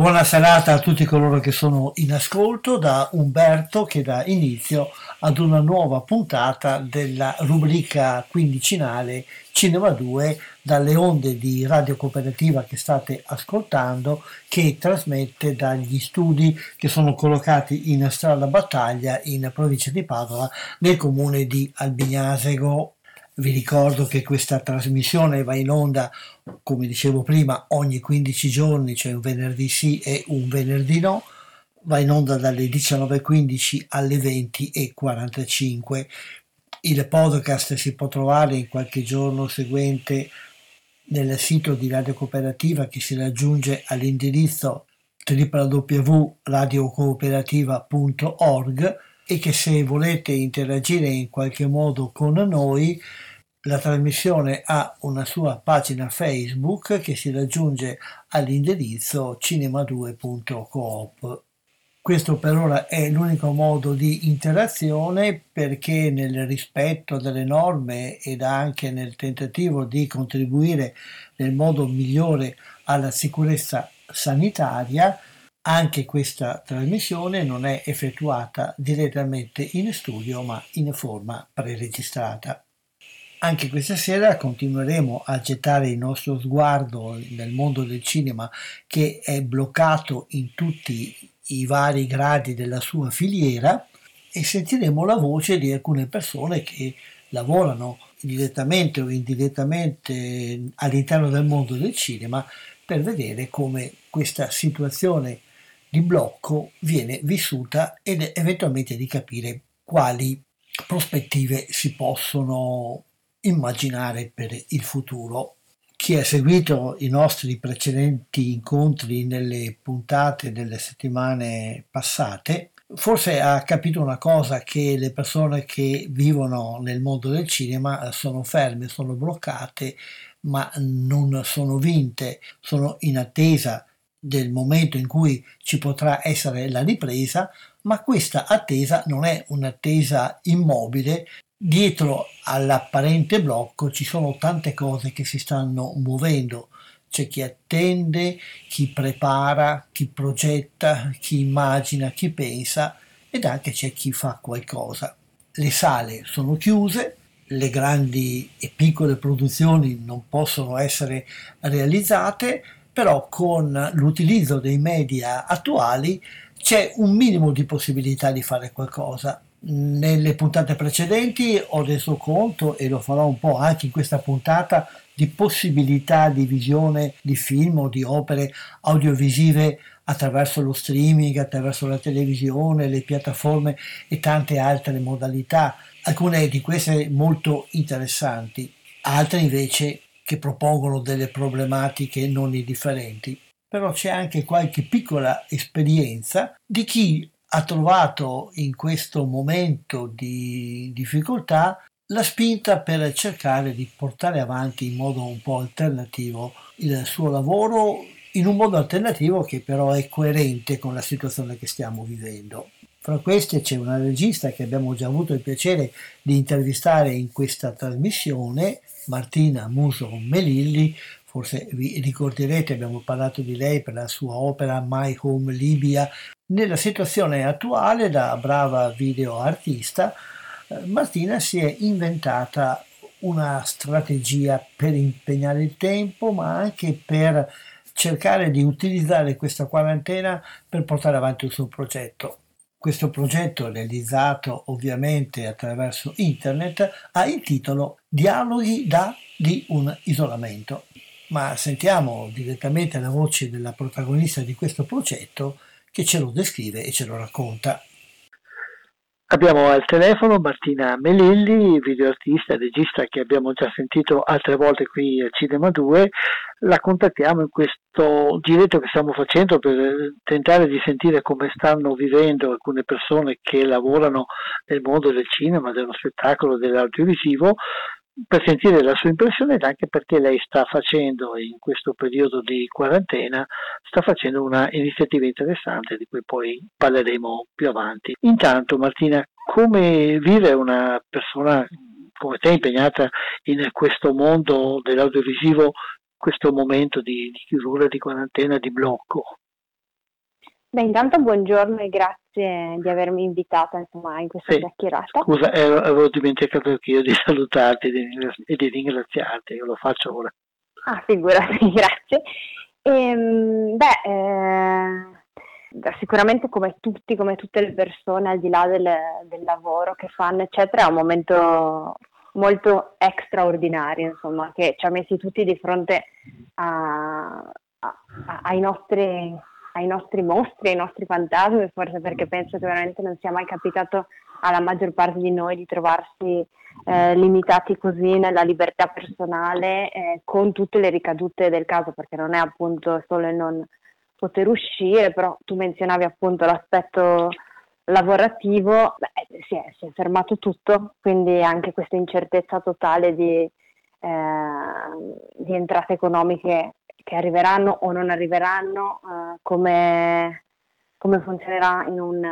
Buona serata a tutti coloro che sono in ascolto da Umberto che dà inizio ad una nuova puntata della rubrica quindicinale Cinema 2 dalle onde di Radio Cooperativa che state ascoltando che trasmette dagli studi che sono collocati in strada Battaglia in provincia di Padova nel comune di Albignasego. Vi ricordo che questa trasmissione va in onda, come dicevo prima, ogni 15 giorni, cioè un venerdì sì e un venerdì no. Va in onda dalle 19.15 alle 20.45. Il podcast si può trovare in qualche giorno seguente nel sito di Radio Cooperativa che si raggiunge all'indirizzo www.radiocooperativa.org e che se volete interagire in qualche modo con noi la trasmissione ha una sua pagina Facebook che si raggiunge all'indirizzo cinema2.coop. Questo per ora è l'unico modo di interazione perché nel rispetto delle norme ed anche nel tentativo di contribuire nel modo migliore alla sicurezza sanitaria, anche questa trasmissione non è effettuata direttamente in studio ma in forma preregistrata. Anche questa sera continueremo a gettare il nostro sguardo nel mondo del cinema che è bloccato in tutti i vari gradi della sua filiera e sentiremo la voce di alcune persone che lavorano direttamente o indirettamente all'interno del mondo del cinema per vedere come questa situazione di blocco viene vissuta ed eventualmente di capire quali prospettive si possono immaginare per il futuro. Chi ha seguito i nostri precedenti incontri nelle puntate delle settimane passate forse ha capito una cosa che le persone che vivono nel mondo del cinema sono ferme, sono bloccate, ma non sono vinte, sono in attesa del momento in cui ci potrà essere la ripresa, ma questa attesa non è un'attesa immobile, dietro all'apparente blocco ci sono tante cose che si stanno muovendo. C'è chi attende, chi prepara, chi progetta, chi immagina, chi pensa ed anche c'è chi fa qualcosa. Le sale sono chiuse, le grandi e piccole produzioni non possono essere realizzate, però con l'utilizzo dei media attuali c'è un minimo di possibilità di fare qualcosa nelle puntate precedenti ho reso conto e lo farò un po' anche in questa puntata di possibilità di visione di film o di opere audiovisive attraverso lo streaming, attraverso la televisione, le piattaforme e tante altre modalità, alcune di queste molto interessanti, altre invece che propongono delle problematiche non indifferenti. Però c'è anche qualche piccola esperienza di chi ha trovato in questo momento di difficoltà la spinta per cercare di portare avanti in modo un po' alternativo il suo lavoro in un modo alternativo che però è coerente con la situazione che stiamo vivendo. Fra queste c'è una regista che abbiamo già avuto il piacere di intervistare in questa trasmissione, Martina Muso Melilli, forse vi ricorderete, abbiamo parlato di lei per la sua opera My Home Libya. Nella situazione attuale, da brava videoartista, eh, Martina si è inventata una strategia per impegnare il tempo, ma anche per cercare di utilizzare questa quarantena per portare avanti il suo progetto. Questo progetto, realizzato ovviamente attraverso internet, ha il titolo Dialoghi da di un isolamento. Ma sentiamo direttamente la voce della protagonista di questo progetto che ce lo descrive e ce lo racconta. Abbiamo al telefono Martina Melilli, videoartista e regista che abbiamo già sentito altre volte qui al Cinema 2. La contattiamo in questo giretto che stiamo facendo per tentare di sentire come stanno vivendo alcune persone che lavorano nel mondo del cinema, dello spettacolo, dell'audiovisivo per sentire la sua impressione ed anche perché lei sta facendo in questo periodo di quarantena, sta facendo una iniziativa interessante di cui poi parleremo più avanti. Intanto Martina, come vive una persona come te impegnata in questo mondo dell'audiovisivo questo momento di, di chiusura, di quarantena, di blocco? Beh, intanto buongiorno e grazie di avermi invitata insomma, in questa sì, chiacchierata. Scusa, eh, avevo dimenticato anch'io di salutarti e di ringraziarti, io lo faccio ora. Ah, figurati, grazie. Ehm, beh, eh, sicuramente come tutti, come tutte le persone, al di là del, del lavoro che fanno, eccetera, è un momento molto straordinario, insomma, che ci ha messi tutti di fronte a, a, ai nostri ai nostri mostri, ai nostri fantasmi, forse perché penso che veramente non sia mai capitato alla maggior parte di noi di trovarsi eh, limitati così nella libertà personale eh, con tutte le ricadute del caso, perché non è appunto solo il non poter uscire, però tu menzionavi appunto l'aspetto lavorativo, beh, si, è, si, è, fermato tutto, quindi anche questa incertezza totale di, eh, di entrate economiche che arriveranno o non arriveranno, uh, come, come, funzionerà in un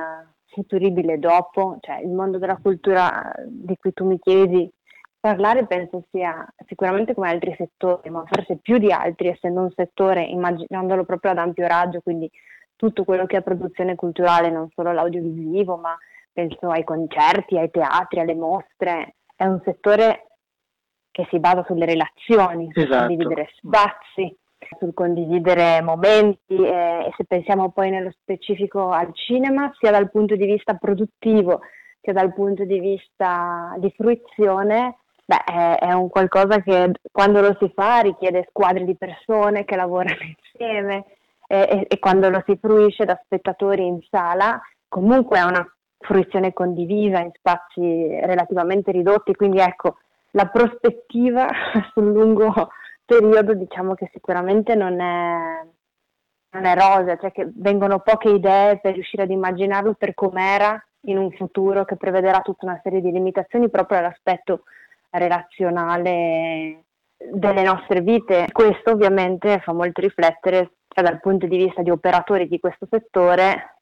futuribile dopo, cioè il mondo della cultura di cui tu mi chiedi parlare penso sia sicuramente come altri settori, ma forse più di altri, essendo un settore, immaginandolo proprio ad ampio raggio, quindi tutto quello che è produzione culturale, non solo l'audiovisivo, ma penso ai concerti, ai teatri, alle mostre, è un settore che si basa sulle relazioni, esatto. su condividere spazi, sul condividere momenti eh, e se pensiamo poi nello specifico al cinema, sia dal punto di vista produttivo sia dal punto di vista di fruizione, beh, è, è un qualcosa che quando lo si fa richiede squadre di persone che lavorano insieme e, e, e quando lo si fruisce da spettatori in sala, comunque è una fruizione condivisa in spazi relativamente ridotti, quindi ecco, la prospettiva sul lungo periodo diciamo che sicuramente non è, non è rosa, cioè che vengono poche idee per riuscire ad immaginarlo per com'era in un futuro che prevederà tutta una serie di limitazioni proprio all'aspetto relazionale delle nostre vite. Questo ovviamente fa molto riflettere cioè, dal punto di vista di operatori di questo settore.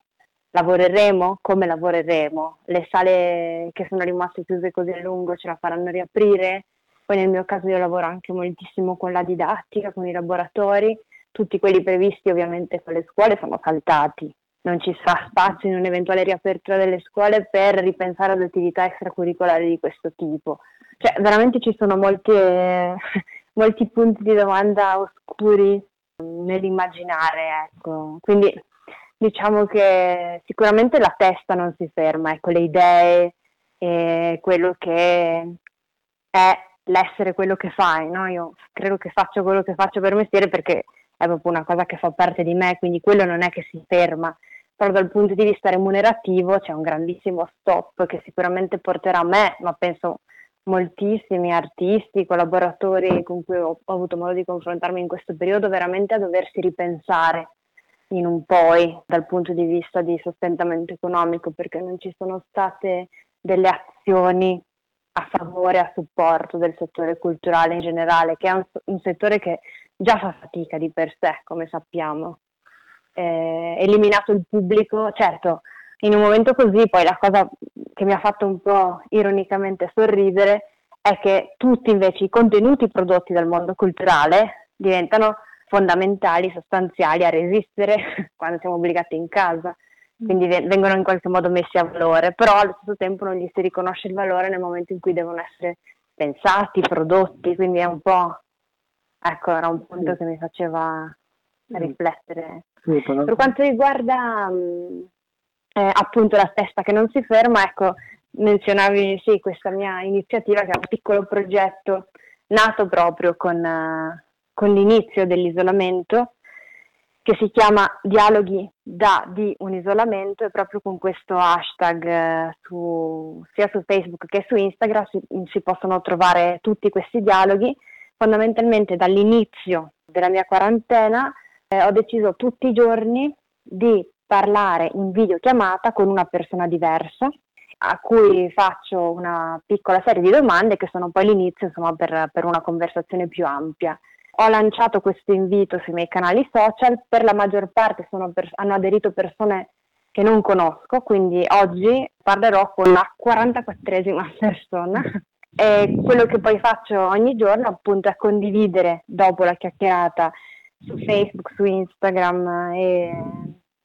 Lavoreremo? Come lavoreremo? Le sale che sono rimaste chiuse così a lungo ce la faranno riaprire? Poi nel mio caso io lavoro anche moltissimo con la didattica, con i laboratori, tutti quelli previsti ovviamente con le scuole sono saltati. Non ci sarà spazio in un'eventuale riapertura delle scuole per ripensare ad attività extracurricolari di questo tipo. Cioè, veramente ci sono molti, molti punti di domanda oscuri nell'immaginare, ecco. Quindi diciamo che sicuramente la testa non si ferma, ecco, le idee e quello che è l'essere quello che fai, no? Io credo che faccio quello che faccio per mestiere perché è proprio una cosa che fa parte di me, quindi quello non è che si ferma, però dal punto di vista remunerativo c'è un grandissimo stop che sicuramente porterà me, ma penso moltissimi artisti, collaboratori con cui ho, ho avuto modo di confrontarmi in questo periodo, veramente a doversi ripensare in un poi dal punto di vista di sostentamento economico, perché non ci sono state delle azioni a favore, a supporto del settore culturale in generale, che è un, un settore che già fa fatica di per sé, come sappiamo. Eh, eliminato il pubblico, certo, in un momento così, poi la cosa che mi ha fatto un po' ironicamente sorridere è che tutti invece i contenuti prodotti dal mondo culturale diventano fondamentali, sostanziali a resistere quando siamo obbligati in casa, quindi vengono in qualche modo messi a valore, però allo stesso tempo non gli si riconosce il valore nel momento in cui devono essere pensati, prodotti, quindi è un po', ecco, era un punto che mi faceva riflettere. Per quanto riguarda mh, eh, appunto la testa che non si ferma, ecco, menzionavi sì, questa mia iniziativa che è un piccolo progetto nato proprio con, uh, con l'inizio dell'isolamento che si chiama Dialoghi da di un isolamento e proprio con questo hashtag eh, su, sia su Facebook che su Instagram si, si, possono trovare tutti questi dialoghi. Fondamentalmente dall'inizio della mia quarantena eh, ho deciso tutti i giorni di parlare in videochiamata con una persona diversa a cui faccio una piccola serie di domande che sono poi l'inizio insomma, per, per una conversazione più ampia. Ho lanciato questo invito sui miei canali social, per la maggior parte per, hanno aderito persone che non conosco, quindi oggi parlerò con la 44esima persona. E quello che poi faccio ogni giorno appunto è condividere dopo la chiacchierata su Facebook, su Instagram e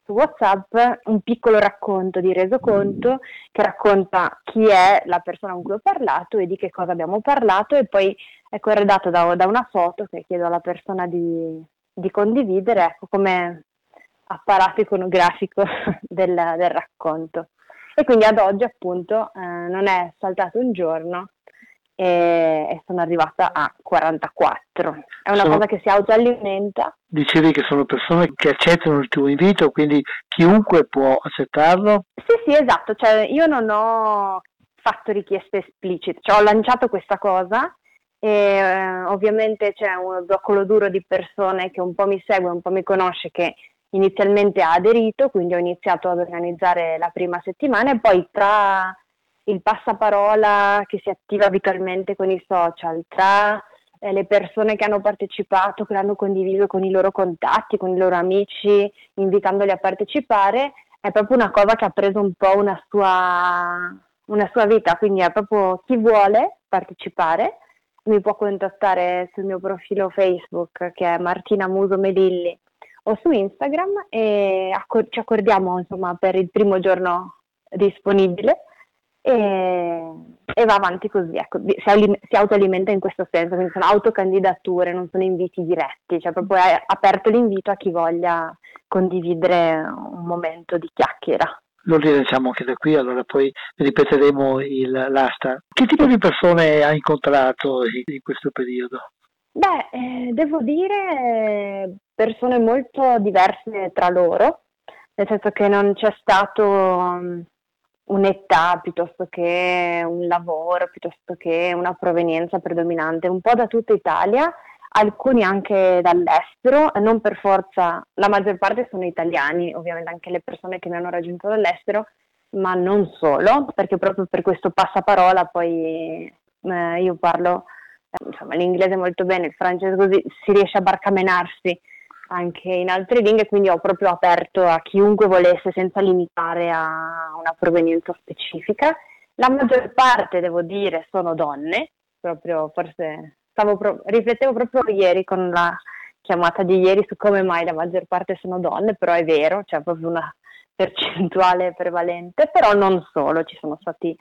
su WhatsApp un piccolo racconto di resoconto che racconta chi è la persona con cui ho parlato e di che cosa abbiamo parlato e poi è corredato da, da una foto che chiedo alla persona di, di condividere, ecco come apparato iconografico del, del, racconto. E quindi ad oggi appunto eh, non è saltato un giorno e, e sono arrivata a 44. È una sono, cosa che si autoalimenta. Dicevi che sono persone che accettano il tuo invito, quindi chiunque può accettarlo? Sì, sì, esatto. Cioè, io non ho fatto richieste esplicite, cioè, ho lanciato questa cosa e eh, ovviamente c'è un zoccolo duro di persone che un po' mi segue, un po' mi conosce, che inizialmente ha aderito, quindi ho iniziato ad organizzare la prima settimana e poi tra il passaparola che si attiva abitualmente con i social, tra eh, le persone che hanno partecipato, che l'hanno condiviso con i loro contatti, con i loro amici, invitandoli a partecipare, è proprio una cosa che ha preso un po' una sua, una sua vita, quindi è proprio chi vuole partecipare mi può contattare sul mio profilo Facebook che è Martina Muso Melilli o su Instagram e accor- ci accordiamo insomma per il primo giorno disponibile e, e va avanti così, ecco, si, si, autoalimenta in questo senso, quindi sono autocandidature, non sono inviti diretti, cioè proprio è aperto l'invito a chi voglia condividere un momento di chiacchiera. Lo rilanciamo anche da qui, allora poi ripeteremo il, l'asta. Che tipo di persone hai incontrato in questo periodo? Beh, eh, devo dire persone molto diverse tra loro, nel senso che non c'è stato um, un'età piuttosto che un lavoro, piuttosto che una provenienza predominante, un po' da tutta Italia, alcuni anche dall'estero, non per forza, la maggior parte sono italiani, ovviamente anche le persone che mi hanno raggiunto dall'estero, ma non solo, perché proprio per questo passaparola poi eh, io parlo eh, insomma, l'inglese molto bene, il francese così si riesce a barcamenarsi anche in altre lingue, quindi ho proprio aperto a chiunque volesse senza limitare a una provenienza specifica. La maggior parte, devo dire, sono donne, proprio forse pro- riflettevo proprio ieri con la chiamata di ieri su come mai la maggior parte sono donne, però è vero, c'è proprio una percentuale prevalente, però non solo, ci sono stati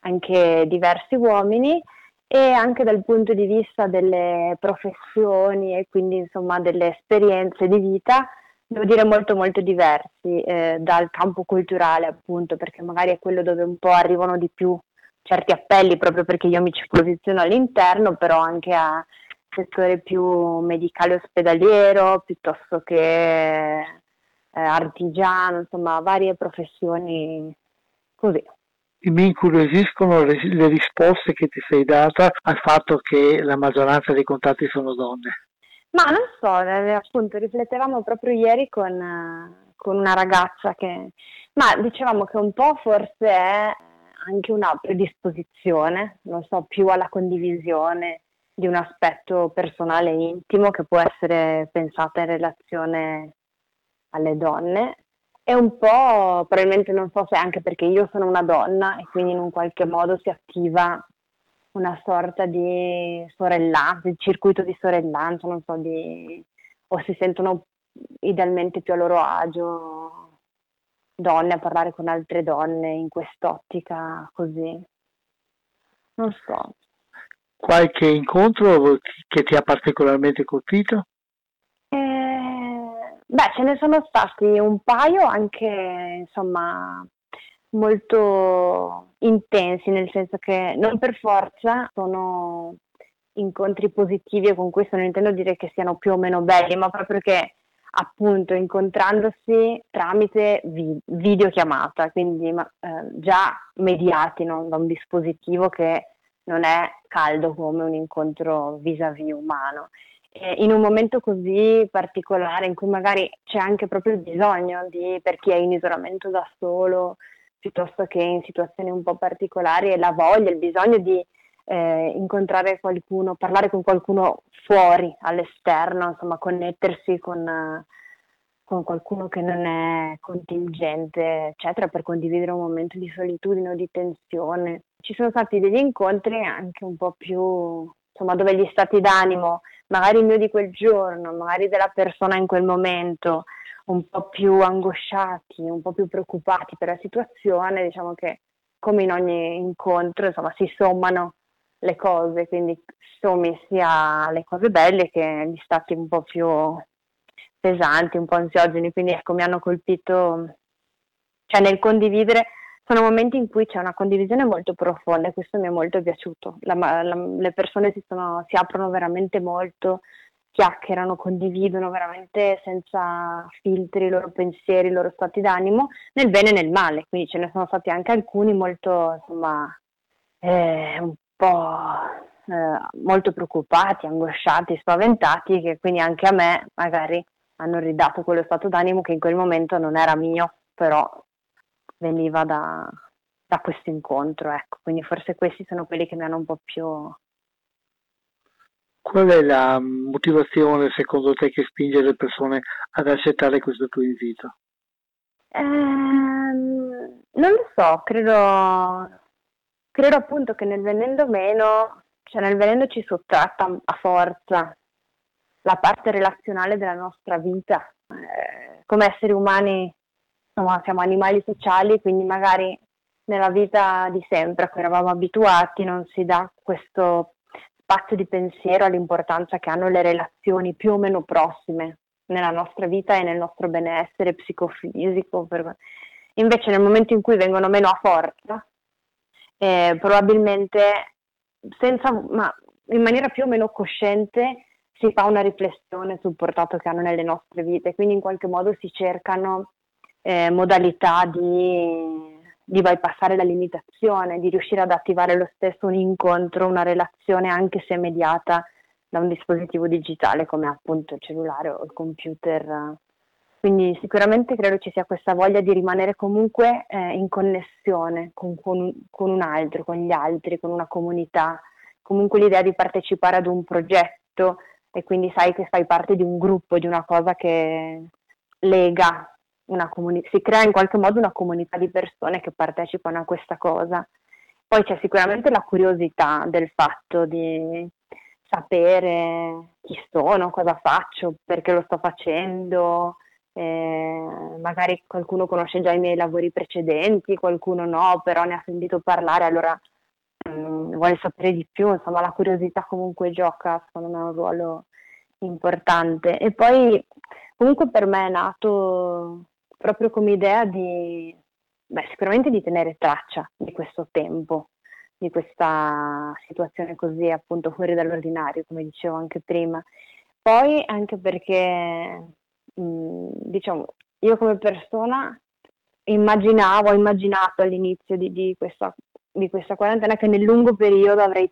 anche diversi uomini e anche dal punto di vista delle professioni e quindi insomma delle esperienze di vita, devo dire molto molto diversi eh, dal campo culturale appunto, perché magari è quello dove un po' arrivano di più certi appelli proprio perché io mi ci posiziono all'interno, però anche a settore più medicale ospedaliero piuttosto che eh, artigiano, insomma varie professioni così mi incuriosiscono le, le risposte che ti sei data al fatto che la maggioranza dei contatti sono donne. Ma non so, eh, appunto riflettevamo proprio ieri con, con una ragazza che, ma dicevamo che un po' forse è anche una predisposizione, non so, più alla condivisione di un aspetto personale intimo che può essere pensata in relazione alle donne. È un po', probabilmente non so se anche perché io sono una donna e quindi in un qualche modo si attiva una sorta di sorellanza, di circuito di sorellanza, non so, di, o si sentono idealmente più a loro agio donne a parlare con altre donne in quest'ottica così. Non so. Qualche incontro che ti ha particolarmente colpito? Eh, beh, ce ne sono stati un paio anche, insomma, molto intensi, nel senso che non per forza sono incontri positivi e con questo non intendo dire che siano più o meno belli, ma proprio che appunto incontrandosi tramite vi- videochiamata, quindi ma, eh, già mediati no? da un dispositivo che non è caldo come un incontro vis-à-vis umano. E in un momento così particolare in cui magari c'è anche proprio bisogno di, per chi è in isolamento da solo, piuttosto che in situazioni un po' particolari, la voglia, il bisogno di eh, incontrare qualcuno, parlare con qualcuno fuori, all'esterno, insomma, connettersi con, con qualcuno che non è contingente, eccetera, per condividere un momento di solitudine o di tensione. Ci sono stati degli incontri anche un po' più, insomma, dove gli stati d'animo, magari mio di quel giorno, magari della persona in quel momento, un po' più angosciati, un po' più preoccupati per la situazione, diciamo che come in ogni incontro, insomma, si sommano le cose, quindi sommi sia le cose belle che gli stati un po' più pesanti, un po' ansiogeni, quindi ecco mi hanno colpito, cioè nel condividere, sono momenti in cui c'è una condivisione molto profonda e questo mi è molto piaciuto, la, la, le persone si, sono, si aprono veramente molto, chiacchierano, condividono veramente senza filtri i loro pensieri, i loro stati d'animo, nel bene e nel male, quindi ce ne sono stati anche alcuni molto, insomma, eh, un po' eh, molto preoccupati, angosciati, spaventati, che quindi anche a me magari hanno ridato quello stato d'animo che in quel momento non era mio, però veniva da, da questo incontro, ecco. Quindi forse questi sono quelli che mi hanno un po' più... Qual è la motivazione secondo te che spinge le persone ad accettare questo tuo invito? Ehm, non lo so, credo credo appunto che nel venendo meno, cioè nel venendoci sottratta a forza la parte relazionale della nostra vita, eh, come esseri umani insomma, siamo animali sociali, quindi magari nella vita di sempre a cui eravamo abituati non si dà questo spazio di pensiero all'importanza che hanno le relazioni più o meno prossime nella nostra vita e nel nostro benessere psicofisico. Invece nel momento in cui vengono meno a forza, eh, probabilmente senza, ma in maniera più o meno cosciente si fa una riflessione sul portato che hanno nelle nostre vite, quindi in qualche modo si cercano eh, modalità di, di bypassare la limitazione, di riuscire ad attivare lo stesso un incontro, una relazione anche se mediata da un dispositivo digitale come appunto il cellulare o il computer quindi sicuramente credo ci sia questa voglia di rimanere comunque eh, in connessione con, con, con, un altro, con gli altri, con una comunità, comunque l'idea di partecipare ad un progetto e quindi sai che fai parte di un gruppo, di una cosa che lega, comuni- si crea in qualche modo una comunità di persone che partecipano a questa cosa. Poi c'è sicuramente la curiosità del fatto di sapere chi sono, cosa faccio, perché lo sto facendo, eh, magari qualcuno conosce già i miei lavori precedenti, qualcuno no, però ne ha sentito parlare, allora mh, mm, vuole sapere di più, insomma la curiosità comunque gioca, secondo me un ruolo importante. E poi comunque per me è nato proprio come idea di, beh, sicuramente di tenere traccia di questo tempo, di questa situazione così appunto fuori dall'ordinario, come dicevo anche prima. Poi anche perché diciamo, io come persona immaginavo, ho immaginato all'inizio di, di, questa, di, questa, quarantena che nel lungo periodo avrei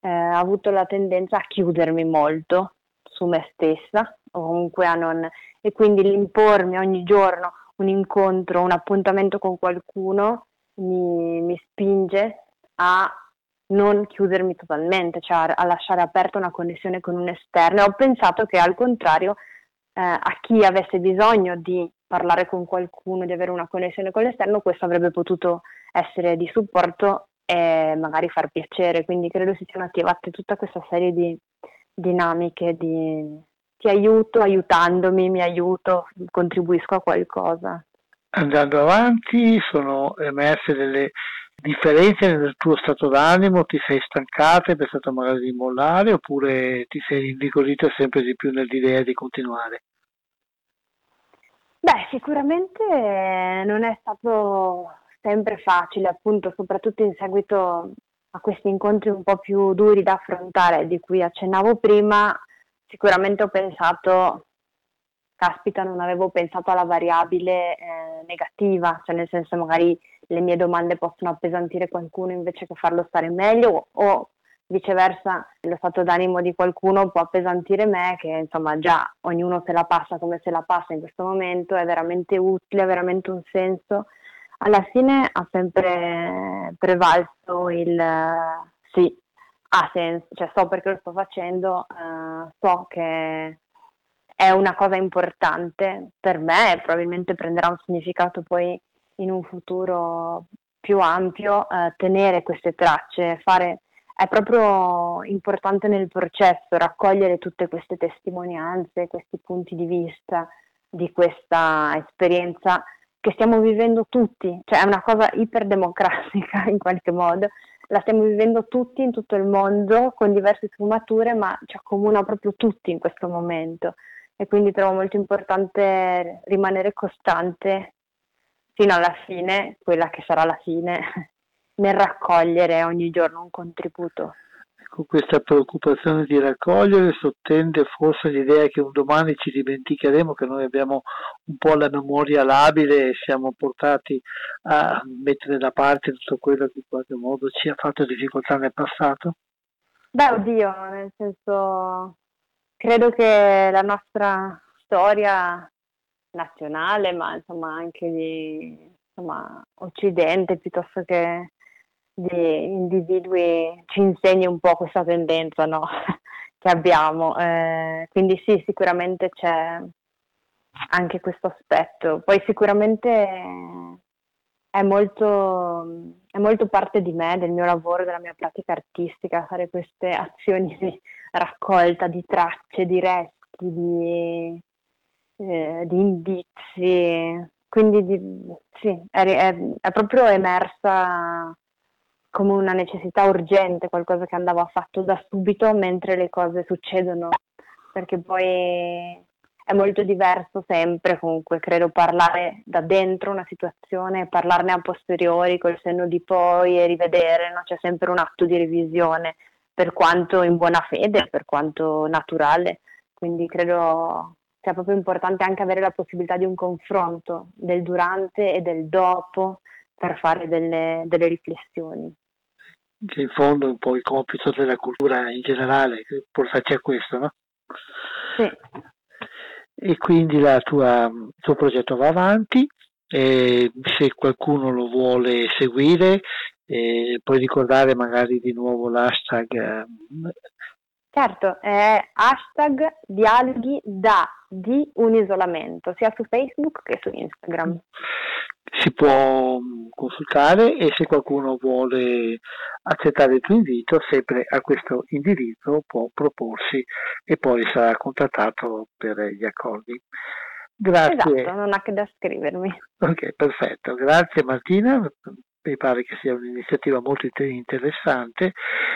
eh, avuto la tendenza a chiudermi molto su me stessa o comunque a non e quindi l'impormi ogni giorno un incontro, un appuntamento con qualcuno mi, mi spinge a non chiudermi totalmente, cioè a, lasciare aperta una connessione con un esterno. E ho pensato che al contrario eh, a chi avesse bisogno di parlare con qualcuno, di avere una connessione con l'esterno, questo avrebbe potuto essere di supporto e magari far piacere, quindi credo si siano attivate tutta questa serie di dinamiche di ti aiuto, aiutandomi, mi aiuto, contribuisco a qualcosa. Andando avanti sono emerse delle differenze nel tuo stato d'animo, ti sei stancata, hai pensato magari di mollare oppure ti sei indigorita sempre di più nell'idea di continuare? Beh, sicuramente non è stato sempre facile, appunto, soprattutto in seguito a questi incontri un po' più duri da affrontare, di cui accennavo prima, sicuramente ho pensato, caspita, non avevo pensato alla variabile eh, negativa, cioè nel senso magari le mie domande possono appesantire qualcuno invece che farlo stare meglio o viceversa lo stato d'animo di qualcuno può appesantire me che insomma già ognuno se la passa come se la passa in questo momento, è veramente utile, ha veramente un senso. Alla fine ha sempre prevalso il sì, ha senso, cioè so perché lo sto facendo, uh, so che è una cosa importante per me e probabilmente prenderà un significato poi in un futuro più ampio, uh, tenere queste tracce, fare è proprio importante nel processo raccogliere tutte queste testimonianze, questi punti di vista di questa esperienza che stiamo vivendo tutti, cioè è una cosa iperdemocratica in qualche modo, la stiamo vivendo tutti in tutto il mondo con diverse sfumature, ma ci accomuna proprio tutti in questo momento e quindi trovo molto importante rimanere costante fino alla fine, quella che sarà la fine, nel raccogliere ogni giorno un contributo. Con questa preoccupazione di raccogliere sottende forse l'idea che un domani ci dimenticheremo che noi abbiamo un po' la memoria labile e siamo portati a mettere da parte tutto quello che in qualche modo ci ha fatto difficoltà nel passato? Beh, oddio, nel senso, credo che la nostra storia nazionale, ma insomma anche di insomma, Occidente piuttosto che di individui ci insegni un po' questa tendenza no? che abbiamo. Eh, quindi sì, sicuramente c'è anche questo aspetto. Poi sicuramente è molto, è molto parte di me, del mio lavoro, della mia pratica artistica, fare queste azioni di raccolta di tracce, di resti, di, eh, di indizi. Quindi di, sì, è, è, è proprio emersa come una necessità urgente, qualcosa che andava fatto da subito mentre le cose succedono, perché poi è molto diverso sempre comunque, credo, parlare da dentro una situazione, parlarne a posteriori col senno di poi e rivedere, no? c'è sempre un atto di revisione, per quanto in buona fede, per quanto naturale, quindi credo sia proprio importante anche avere la possibilità di un confronto del durante e del dopo per fare delle, delle riflessioni che in fondo è un po' il compito della cultura in generale, portarci a questo, no? Sì. E quindi tua, il tuo progetto va avanti, e se qualcuno lo vuole seguire, eh, puoi ricordare magari di nuovo l'hashtag. Eh, certo, è hashtag dialoghi da di un isolamento, sia su Facebook che su Instagram si può mm, consultare e se qualcuno vuole accettare il tuo invito, sempre a questo indirizzo può proporsi e poi sarà contattato per gli accordi. Grazie. Esatto, non ha che da scrivermi. Ok, perfetto. Grazie Martina, mi pare che sia un'iniziativa molto interessante.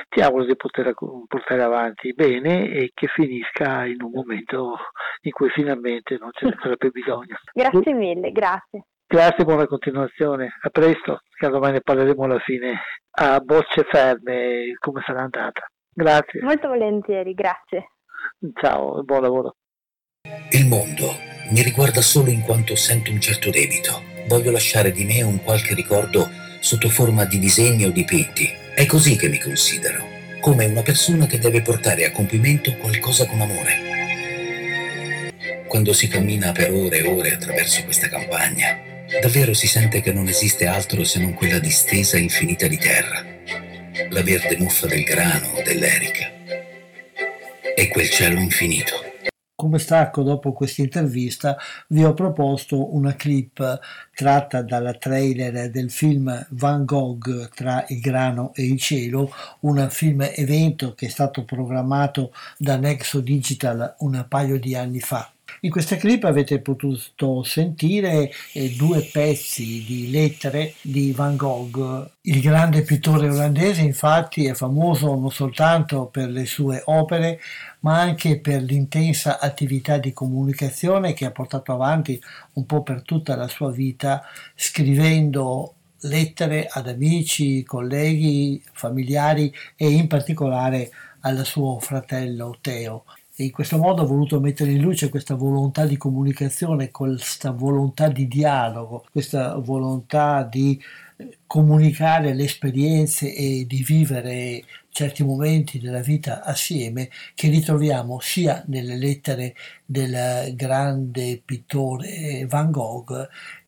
Ti auguro di poter portare avanti bene e che finisca in un momento in cui finalmente non ce ne sarebbe bisogno. Grazie mille, grazie. Grazie, buona continuazione. A presto, che domani ne parleremo alla fine a bocce ferme come sarà andata. Grazie. Molto volentieri, grazie. Ciao, buon lavoro. Il mondo mi riguarda solo in quanto sento un certo debito. Voglio lasciare di me un qualche ricordo sotto forma di disegni o dipinti. È così che mi considero, come una persona che deve portare a compimento qualcosa con amore. Quando si cammina per ore e ore attraverso questa campagna, Davvero si sente che non esiste altro se non quella distesa infinita di terra, la verde muffa del grano o dell'erica e quel cielo infinito. Come stacco dopo questa intervista vi ho proposto una clip tratta dalla trailer del film Van Gogh tra il grano e il cielo, un film evento che è stato programmato da Nexo Digital un paio di anni fa. In questa clip avete potuto sentire eh, due pezzi di lettere di Van Gogh. Il grande pittore olandese infatti è famoso non soltanto per le sue opere, ma anche per l'intensa attività di comunicazione che ha portato avanti un po' per tutta la sua vita, scrivendo lettere ad amici, colleghi, familiari e in particolare al suo fratello Teo e in questo modo ho voluto mettere in luce questa volontà di comunicazione, questa volontà di dialogo, questa volontà di eh, comunicare le esperienze e di vivere certi momenti della vita assieme che ritroviamo sia nelle lettere del grande pittore Van Gogh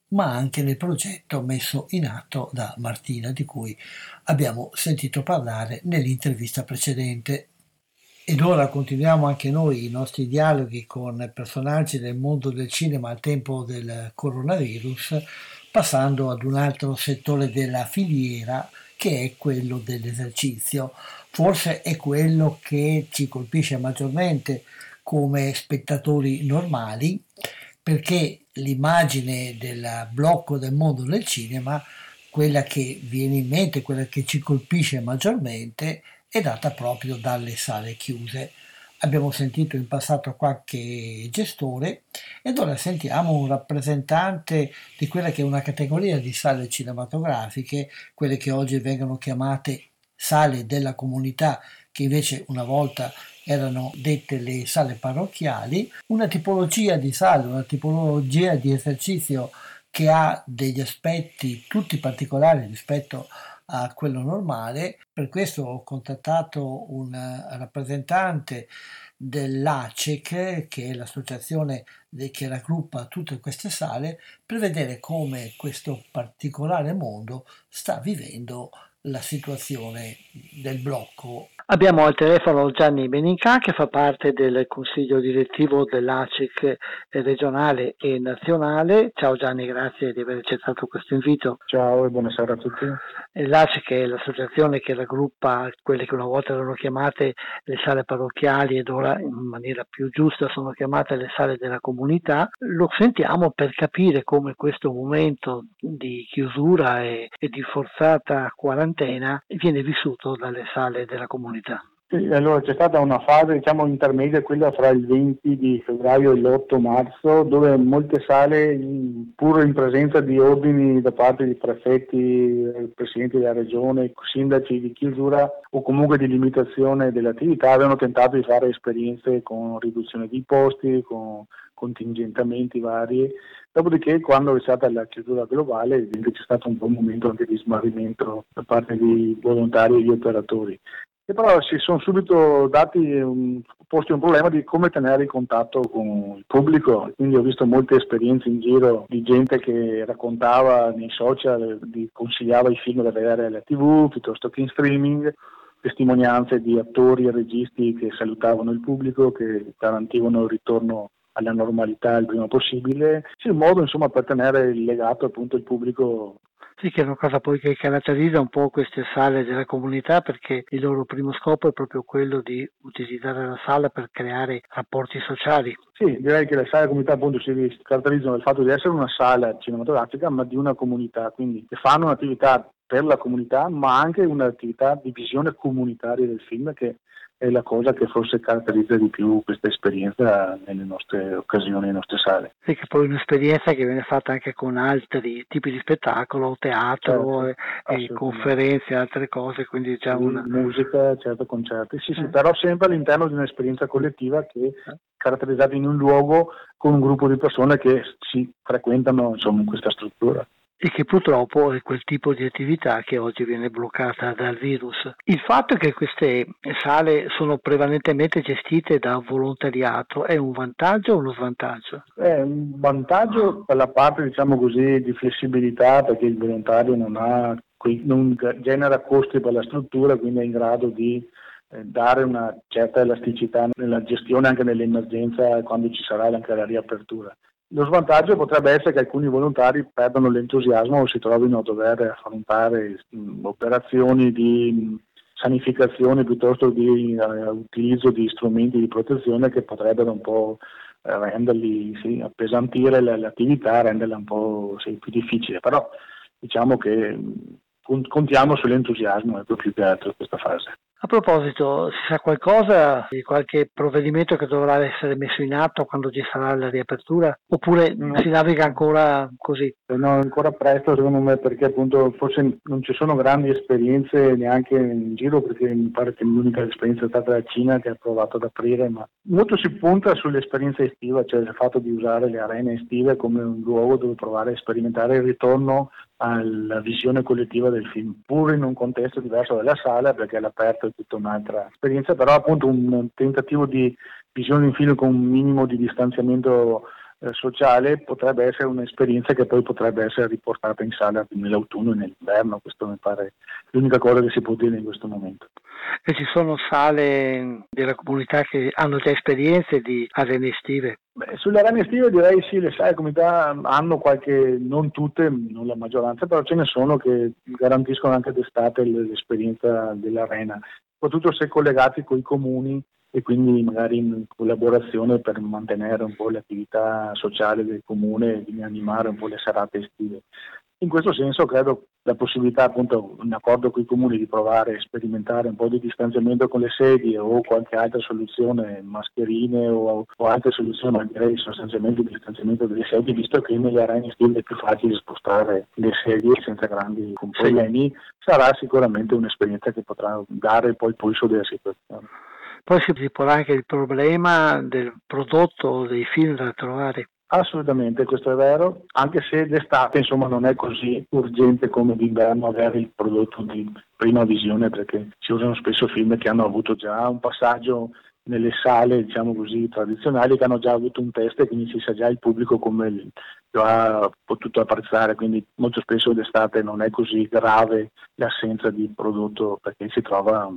ma anche nel progetto messo in atto da Martina di cui abbiamo sentito parlare nell'intervista precedente. Ed ora continuiamo anche noi i nostri dialoghi con personaggi del mondo del cinema al tempo del coronavirus, passando ad un altro settore della filiera che è quello dell'esercizio. Forse è quello che ci colpisce maggiormente come spettatori normali, perché l'immagine del blocco del mondo del cinema, quella che viene in mente, quella che ci colpisce maggiormente, è data proprio dalle sale chiuse. Abbiamo sentito in passato qualche gestore ed ora sentiamo un rappresentante di quella che è una categoria di sale cinematografiche, quelle che oggi vengono chiamate sale della comunità, che invece una volta erano dette le sale parrocchiali, una tipologia di sale, una tipologia di esercizio che ha degli aspetti tutti particolari rispetto a a quello normale. Per questo ho contattato un rappresentante dell'ACEC, che è l'associazione che raggruppa tutte queste sale, per vedere come questo particolare mondo sta vivendo la situazione del blocco Abbiamo al telefono Gianni Beninca che fa parte del consiglio direttivo dell'ACIC regionale e nazionale. Ciao Gianni, grazie di aver accettato questo invito. Ciao e buonasera a tutti. L'ACIC è l'associazione che raggruppa quelle che una volta erano chiamate le sale parrocchiali ed ora in maniera più giusta sono chiamate le sale della comunità. Lo sentiamo per capire come questo momento di chiusura e, e di forzata quarantena viene vissuto dalle sale della comunità comunità. Sì, allora c'è stata una fase diciamo, intermedia, quella fra il 20 di febbraio e l'8 marzo, dove molte sale, pur in presenza di ordini da parte di prefetti, presidenti della regione, sindaci di chiusura o comunque di limitazione delle attività, avevano tentato di fare esperienze con riduzione di posti, con contingentamenti vari. Dopodiché, quando è stata la chiusura globale, c'è stato un buon momento anche di smarrimento da parte di volontari e di operatori. E però si sono subito dati un, posti un problema di come tenere in contatto con il pubblico, quindi ho visto molte esperienze in giro di gente che raccontava nei social, di, consigliava i film da vedere alla tv piuttosto che in streaming, testimonianze di attori e registi che salutavano il pubblico, che garantivano il ritorno alla normalità il prima possibile, sì, un modo insomma per tenere legato appunto il pubblico sì, che è una cosa poi che caratterizza un po' queste sale della comunità perché il loro primo scopo è proprio quello di utilizzare la sala per creare rapporti sociali. Sì, direi che le sale della comunità appunto si caratterizzano dal fatto di essere una sala cinematografica ma di una comunità, quindi fanno un'attività per la comunità ma anche un'attività di visione comunitaria del film che è la cosa che forse caratterizza di più questa esperienza nelle nostre occasioni, nelle nostre sale. Sì, che poi è un'esperienza che viene fatta anche con altri tipi di spettacolo, teatro, certo, e, conferenze, altre cose, quindi c'è sì, una... Musica, certo, concerti, sì, sì, eh. però sempre all'interno di un'esperienza collettiva che è caratterizzata in un luogo con un gruppo di persone che si frequentano insomma, in questa struttura e che purtroppo è quel tipo di attività che oggi viene bloccata dal virus. Il fatto che queste sale sono prevalentemente gestite da volontariato è un vantaggio o uno svantaggio? È un vantaggio per la parte diciamo così di flessibilità perché il volontario non, ha, non genera costi per la struttura quindi è in grado di eh, dare una certa elasticità nella gestione anche nell'emergenza quando ci sarà anche la riapertura. Lo svantaggio potrebbe essere che alcuni volontari perdano l'entusiasmo o si trovino a dover affrontare operazioni di sanificazione piuttosto di uh, utilizzo di strumenti di protezione che potrebbero un po' renderli, sì, appesantire l'attività, renderla un po' sì, più difficile. Però diciamo che contiamo sull'entusiasmo ecco, più che altro in questa fase. A proposito, si sa qualcosa di qualche provvedimento che dovrà essere messo in atto quando ci sarà la riapertura? Oppure no. si naviga ancora così? No, ancora presto secondo me perché appunto forse non ci sono grandi esperienze neanche in giro perché mi pare che l'unica esperienza è stata la Cina che ha provato ad aprire, ma molto si punta sull'esperienza estiva, cioè il fatto di usare le arene estive come un luogo dove provare a sperimentare il ritorno alla visione collettiva del film, pur in un contesto diverso dalla sala perché all'aperto tutta un'altra esperienza, però appunto un tentativo di visione di film con un minimo di distanziamento sociale potrebbe essere un'esperienza che poi potrebbe essere riportata in sala nell'autunno e nell'inverno, questo mi pare l'unica cosa che si può dire in questo momento. E ci sono sale della comunità che hanno già esperienze di arene estive? Beh, sulle arene estive direi sì, le sale comunità hanno qualche, non tutte, non la maggioranza, però ce ne sono che garantiscono anche d'estate l'esperienza dell'arena, soprattutto se collegati con i comuni e quindi magari in collaborazione per mantenere un po' l'attività sociale del comune e animare un po' le serate estive. In questo senso credo la possibilità appunto in accordo con i comuni di provare a sperimentare un po' di distanziamento con le sedie o qualche altra soluzione, mascherine o, o altre soluzioni, ma direi sostanzialmente il distanziamento delle sedie, visto che nelle arene estive è più facile spostare le sedie senza grandi problemi, sarà sicuramente un'esperienza che potrà dare poi il pulso della situazione. Poi si pone anche il problema del prodotto, dei film da trovare. Assolutamente, questo è vero, anche se d'estate insomma non è così urgente come d'inverno avere il prodotto di prima visione perché si usano spesso film che hanno avuto già un passaggio nelle sale diciamo così tradizionali che hanno già avuto un test e quindi si sa già il pubblico come lo ha potuto apprezzare quindi molto spesso d'estate non è così grave l'assenza di prodotto perché si trova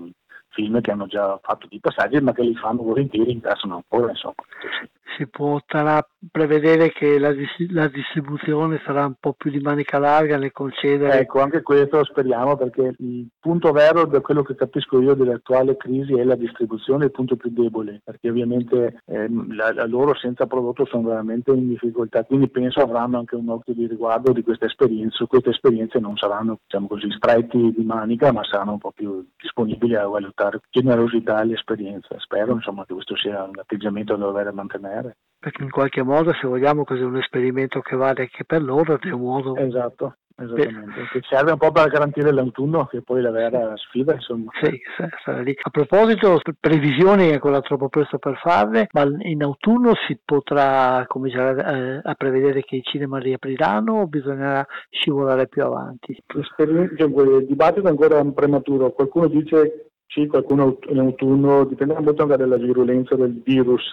film che hanno già fatto di passaggi ma che li fanno volentieri, interessano ancora insomma. Si potrà prevedere che la, la, distribuzione sarà un po' più di manica larga nel concedere? Ecco, anche questo speriamo perché il punto vero da quello che capisco io dell'attuale crisi è la distribuzione, il punto più debole, perché ovviamente eh, la, la loro senza prodotto sono veramente in difficoltà, quindi penso avranno anche un occhio di riguardo di questa esperienza, queste esperienze non saranno diciamo così stretti di manica ma saranno un po' più disponibili a valutare generosità all'esperienza. Spero insomma, che questo sia un atteggiamento da dover mantenere. Perché in qualche modo, se vogliamo, così un esperimento che vale anche per loro, è un modo... Esatto. Esattamente, che serve un po' per garantire l'autunno, che poi la vera sfida, insomma. Sì, sarà lì. A proposito, previsioni è ancora troppo presto per farle, ma in autunno si potrà cominciare a prevedere che i cinema riapriranno o bisognerà scivolare più avanti? Il dibattito è ancora prematuro, qualcuno dice sì, qualcuno in autunno, dipende molto anche dalla virulenza del virus.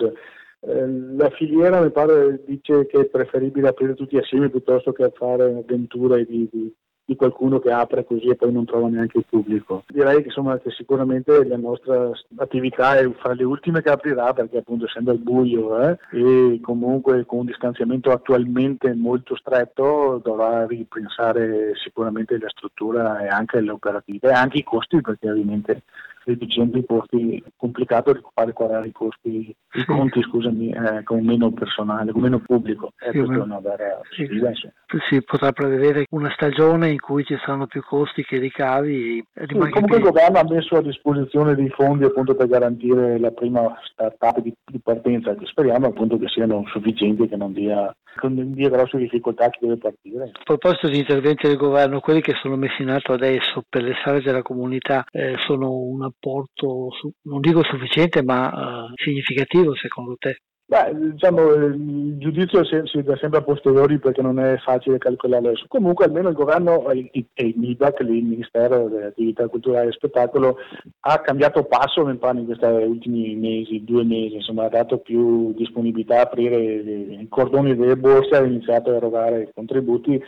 Eh, la filiera mi pare dice che è preferibile aprire tutti assieme piuttosto che fare avventure di, di, di, qualcuno che apre così e poi non trova neanche il pubblico. Direi che, insomma, che sicuramente la nostra attività è fra le ultime che aprirà perché appunto essendo al buio eh, e comunque con un distanziamento attualmente molto stretto dovrà ripensare sicuramente la struttura e anche l'operatività e anche i costi perché ovviamente riducendo i costi è complicato recuperare i costi, sì. i conti scusami, eh, con meno personale, con meno pubblico. Sì, è una vera sì. Si potrà prevedere una stagione in cui ci saranno più costi che ricavi. Sì, comunque il governo ha messo a disposizione dei fondi appunto per garantire la prima start-up di, di partenza che speriamo appunto che siano sufficienti e che non dia, non dia grosse difficoltà a chi deve partire. A proposito di interventi del governo, quelli che sono messi in atto adesso per le sale della comunità eh, sono una apporto, non dico sufficiente, ma uh, significativo secondo te? Beh, diciamo, il giudizio si dà sempre a posteriori perché non è facile calcolare adesso. Comunque almeno il governo e il MIBAC, il Ministero delle Attività Culturali e Spettacolo, ha cambiato passo in questi ultimi mesi, due mesi, insomma ha dato più disponibilità a aprire i cordoni delle borse, ha iniziato a erogare contributi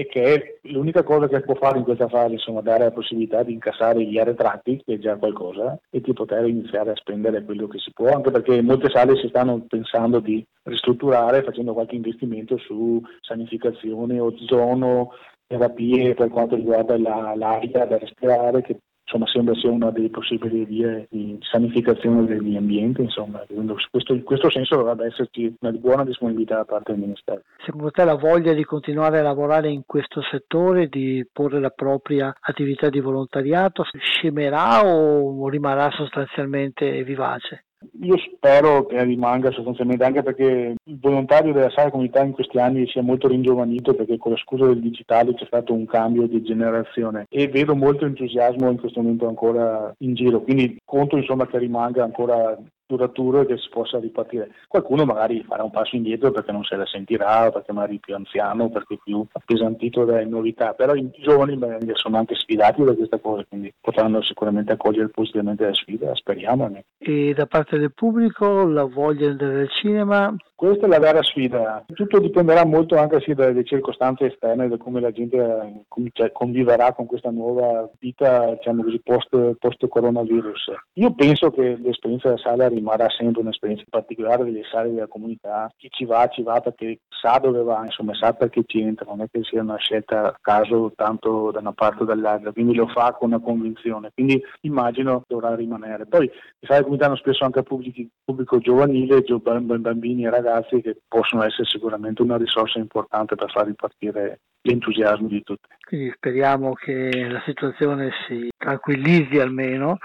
e che l'unica cosa che può fare in questa fase insomma dare la possibilità di incassare gli arretrati che è già qualcosa e di poter iniziare a spendere quello che si può anche perché molte sale si stanno pensando di ristrutturare facendo qualche investimento su sanificazione, ozono, terapie per quanto riguarda la, l'aria da respirare che insomma, sembra sia una delle possibili vie di sanificazione degli ambienti, insomma, questo, in questo senso dovrebbe esserci una buona disponibilità da parte del Ministero. Secondo te la voglia di continuare a lavorare in questo settore, di porre la propria attività di volontariato, scemerà o rimarrà sostanzialmente vivace? Io spero che rimanga sostanzialmente anche perché il volontario della Sala Comunità in questi anni si è molto ringiovanito perché con la scusa del digitale c'è stato un cambio di generazione e vedo molto entusiasmo in questo momento ancora in giro, quindi conto insomma che rimanga ancora duraturo e che si possa ripartire. Qualcuno magari farà un passo indietro perché non se la sentirà, perché magari è più anziano, perché è più appesantito dalle novità, però i giovani beh, sono anche sfidati da questa cosa, quindi potranno sicuramente accogliere positivamente la sfida, speriamo. E da parte del pubblico la voglia del cinema questa è la vera sfida. Tutto dipenderà molto anche sì, dalle circostanze esterne, da come la gente cioè, conviverà con questa nuova vita, diciamo così, post, post coronavirus. Io penso che l'esperienza della sala rimarrà sempre un'esperienza particolare delle sale della comunità. Chi ci va, ci va perché sa dove va, insomma, sa perché ci entra, non è che sia una scelta a caso tanto da una parte o dall'altra, quindi lo fa con una convinzione. Quindi immagino dovrà rimanere. Poi le sale della comunità hanno spesso anche pubblico, pubblico giovanile, bambini e ragazzi ragazzi che possono essere sicuramente una risorsa importante per far ripartire l'entusiasmo di tutti. Quindi speriamo che la situazione si tranquillizzi almeno,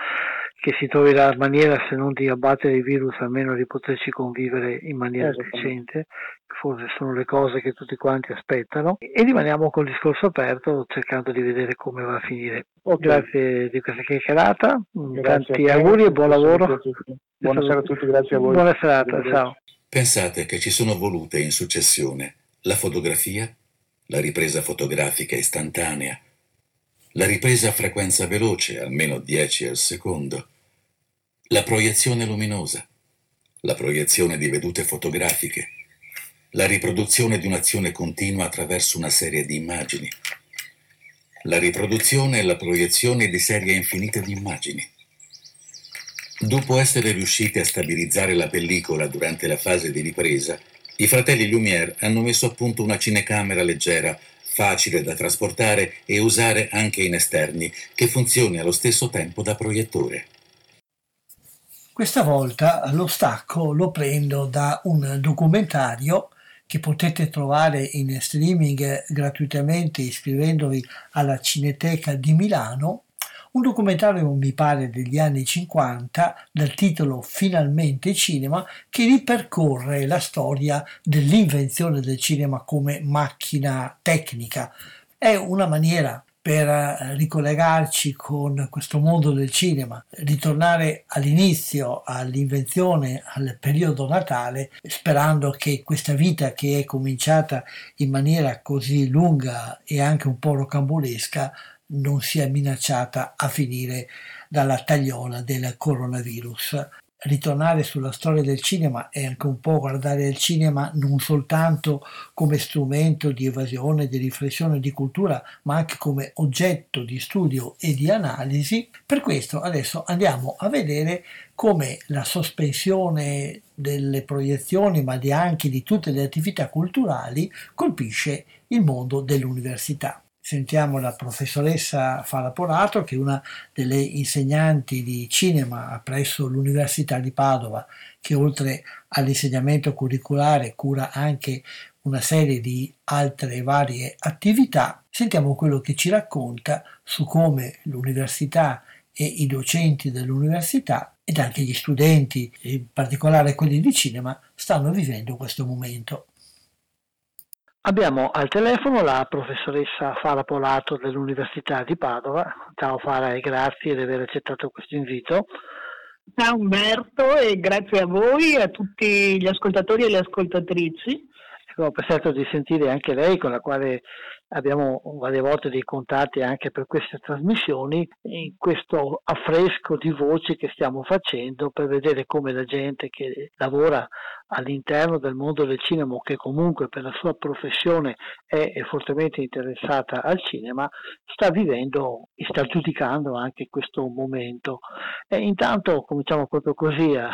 che si trovi la maniera se non di abbattere il virus almeno di poterci convivere in maniera efficiente, forse sono le cose che tutti quanti aspettano e rimaniamo col discorso aperto cercando di vedere come va a finire. Okay. Grazie di questa chiacchierata, tanti auguri e buon lavoro. Buonasera a tutti, grazie a voi. Buona serata, ciao. Pensate che ci sono volute in successione. La fotografia, la ripresa fotografica istantanea, la ripresa a frequenza veloce, almeno 10 al secondo, la proiezione luminosa, la proiezione di vedute fotografiche, la riproduzione di un'azione continua attraverso una serie di immagini, la riproduzione e la proiezione di serie infinite di immagini, Dopo essere riusciti a stabilizzare la pellicola durante la fase di ripresa, i fratelli Lumière hanno messo a punto una cinecamera leggera, facile da trasportare e usare anche in esterni, che funzioni allo stesso tempo da proiettore. Questa volta lo stacco lo prendo da un documentario che potete trovare in streaming gratuitamente iscrivendovi alla Cineteca di Milano un documentario, mi pare, degli anni 50, dal titolo Finalmente cinema, che ripercorre la storia dell'invenzione del cinema come macchina tecnica. È una maniera per eh, ricollegarci con questo mondo del cinema, ritornare all'inizio, all'invenzione, al periodo natale, sperando che questa vita che è cominciata in maniera così lunga e anche un po' rocambolesca non sia minacciata a finire dalla tagliola del coronavirus. Ritornare sulla storia del cinema è anche un po' guardare il cinema non soltanto come strumento di evasione, di riflessione, di cultura, ma anche come oggetto di studio e di analisi. Per questo adesso andiamo a vedere come la sospensione delle proiezioni, ma anche di tutte le attività culturali, colpisce il mondo dell'università sentiamo la professoressa Falaporato, che è una delle insegnanti di cinema presso l'Università di Padova, che oltre all'insegnamento curriculare cura anche una serie di altre varie attività. Sentiamo quello che ci racconta su come l'università e i docenti dell'università ed anche gli studenti, in particolare quelli di cinema, stanno vivendo questo momento. Abbiamo al telefono la professoressa Fara Polato dell'Università di Padova. Ciao Fara e grazie di aver accettato questo invito. Ciao Umberto e grazie a voi e a tutti gli ascoltatori e le ascoltatrici. Ho pensato di sentire anche lei con la quale abbiamo varie volte dei contatti anche per queste trasmissioni, in questo affresco di voci che stiamo facendo per vedere come la gente che lavora all'interno del mondo del cinema o che comunque per la sua professione è, fortemente interessata al cinema, sta vivendo e sta giudicando anche questo momento. E intanto cominciamo proprio così a,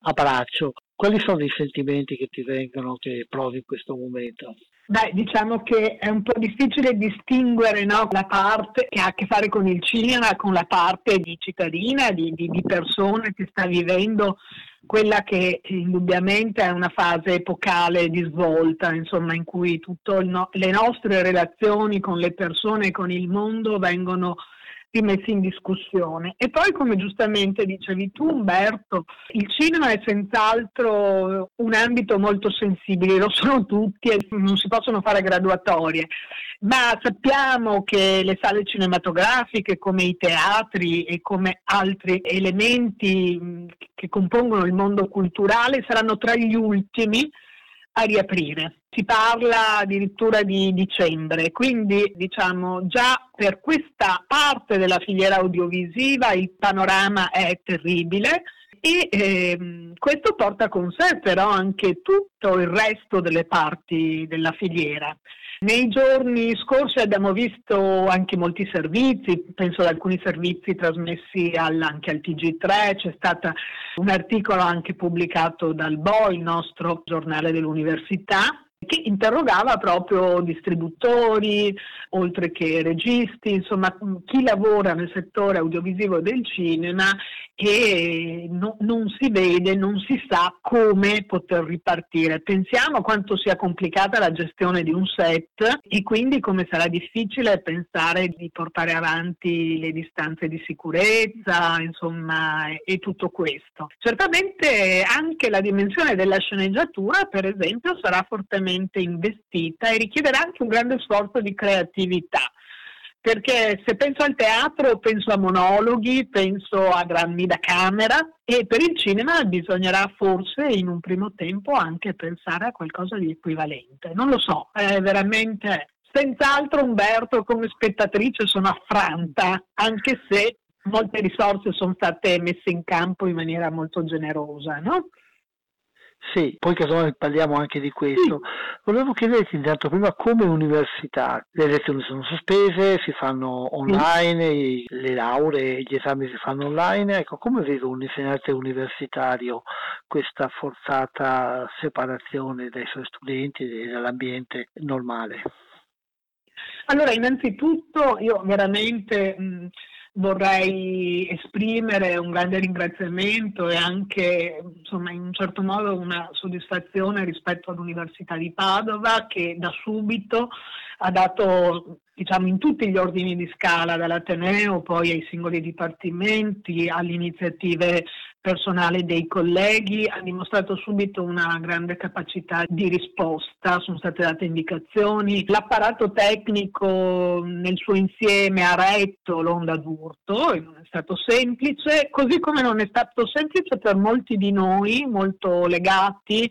a braccio. Quali sono i sentimenti che ti vengono, che provi in questo momento? Beh, diciamo che è un po' difficile distinguere no, la parte che ha a che fare con il cinema, con la parte di cittadina, di, di, di persone che sta vivendo quella che indubbiamente è una fase epocale di svolta, insomma, in cui tutte no, le nostre relazioni con le persone e con il mondo vengono rimessi in discussione. E poi, come giustamente dicevi tu, Umberto, il cinema è senz'altro un ambito molto sensibile, lo sono tutti e non si possono fare graduatorie, ma sappiamo che le sale cinematografiche, come i teatri e come altri elementi che compongono il mondo culturale, saranno tra gli ultimi a riaprire. Si parla addirittura di dicembre, quindi diciamo già per questa parte della filiera audiovisiva il panorama è terribile e ehm, questo porta con sé però anche tutto il resto delle parti della filiera. Nei giorni scorsi abbiamo visto anche molti servizi, penso ad alcuni servizi trasmessi al, anche al TG3, c'è stato un articolo anche pubblicato dal BO, il nostro giornale dell'università, che interrogava proprio distributori, oltre che registi, insomma chi lavora nel settore audiovisivo del cinema e no, non si vede, non si sa come poter ripartire. Pensiamo quanto sia complicata la gestione di un set e quindi come sarà difficile pensare di portare avanti le distanze di sicurezza, insomma, e, e tutto questo. Certamente anche la dimensione della sceneggiatura, per esempio, sarà fortemente investita e richiederà anche un grande sforzo di creatività perché se penso al teatro penso a monologhi, penso a drammi da camera e per il cinema bisognerà forse in un primo tempo anche pensare a qualcosa di equivalente. Non lo so, è veramente... Senz'altro Umberto come spettatrice sono affranta, anche se molte risorse sono state messe in campo in maniera molto generosa, no? Sì, poi casomai parliamo anche di questo. Sì. Volevo chiederti intanto prima come università, le lezioni sono sospese, si fanno online, sì. le lauree, gli esami si fanno online, ecco come vive un insegnante universitario questa forzata separazione dai suoi studenti e dall'ambiente normale? Allora, innanzitutto io veramente... Mh, vorrei esprimere un grande ringraziamento e anche insomma, in un certo modo una soddisfazione rispetto all'Università di Padova che da subito ha dato diciamo, in tutti gli ordini di scala, dall'Ateneo poi ai singoli dipartimenti, alle iniziative personali dei colleghi, ha dimostrato subito una grande capacità di risposta, sono state date indicazioni, l'apparato tecnico nel suo insieme ha retto l'onda d'urto e non è stato semplice, così come non è stato semplice per molti di noi, molto legati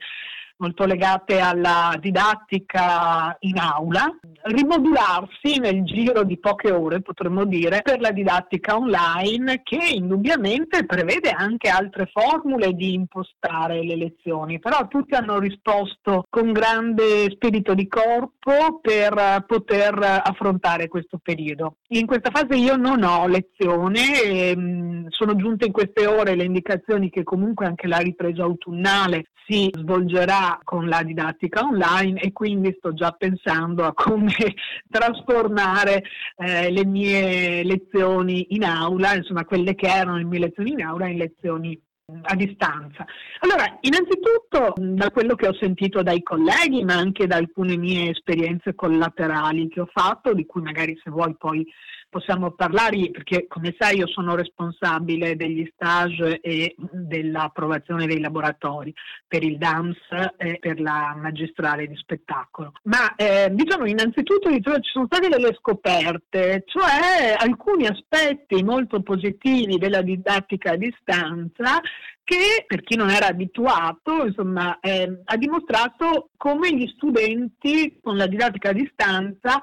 molto legate alla didattica in aula, rimodularsi nel giro di poche ore, potremmo dire, per la didattica online che indubbiamente prevede anche altre formule di impostare le lezioni, però tutti hanno risposto con grande spirito di corpo per poter affrontare questo periodo. In questa fase io non ho lezione, ehm, sono giunte in queste ore le indicazioni che comunque anche la ripresa autunnale si svolgerà con la didattica online e quindi sto già pensando a come trasformare eh, le mie lezioni in aula, insomma quelle che erano le mie lezioni in aula in lezioni a distanza. Allora, innanzitutto da quello che ho sentito dai colleghi, ma anche da alcune mie esperienze collaterali che ho fatto, di cui magari se vuoi poi possiamo parlare perché come sai io sono responsabile degli stage e dell'approvazione dei laboratori per il DAMS e per la magistrale di spettacolo. Ma eh, diciamo innanzitutto diciamo, ci sono state delle scoperte, cioè alcuni aspetti molto positivi della didattica a distanza che per chi non era abituato insomma, eh, ha dimostrato come gli studenti con la didattica a distanza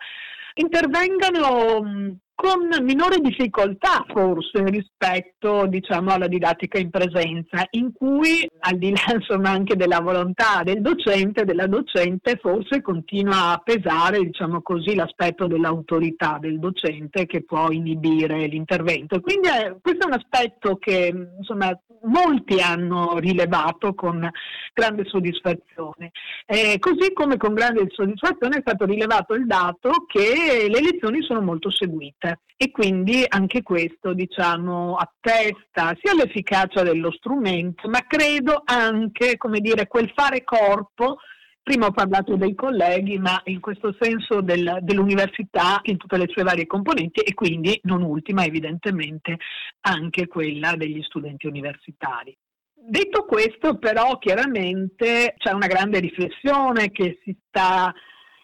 intervengano con minore difficoltà forse rispetto diciamo, alla didattica in presenza, in cui al di là insomma, anche della volontà del docente, della docente, forse continua a pesare diciamo così, l'aspetto dell'autorità del docente che può inibire l'intervento. Quindi eh, questo è un aspetto che insomma, molti hanno rilevato con grande soddisfazione. Eh, così come con grande soddisfazione è stato rilevato il dato che le lezioni sono molto seguite e quindi anche questo diciamo, attesta sia l'efficacia dello strumento, ma credo anche dire, quel fare corpo Prima ho parlato dei colleghi, ma in questo senso del, dell'università in tutte le sue varie componenti e quindi, non ultima, evidentemente anche quella degli studenti universitari. Detto questo, però, chiaramente c'è una grande riflessione che si sta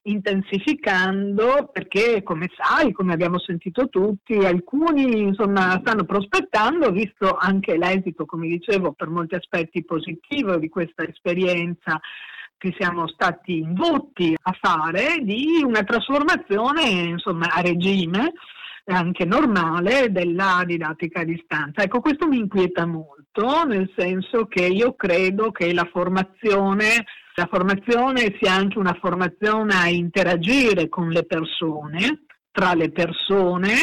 intensificando perché, come sai, come abbiamo sentito tutti, alcuni insomma, stanno prospettando, visto anche l'esito, come dicevo, per molti aspetti positivo di questa esperienza che siamo stati indotti a fare di una trasformazione insomma, a regime anche normale della didattica a distanza. Ecco, questo mi inquieta molto, nel senso che io credo che la formazione, la formazione sia anche una formazione a interagire con le persone, tra le persone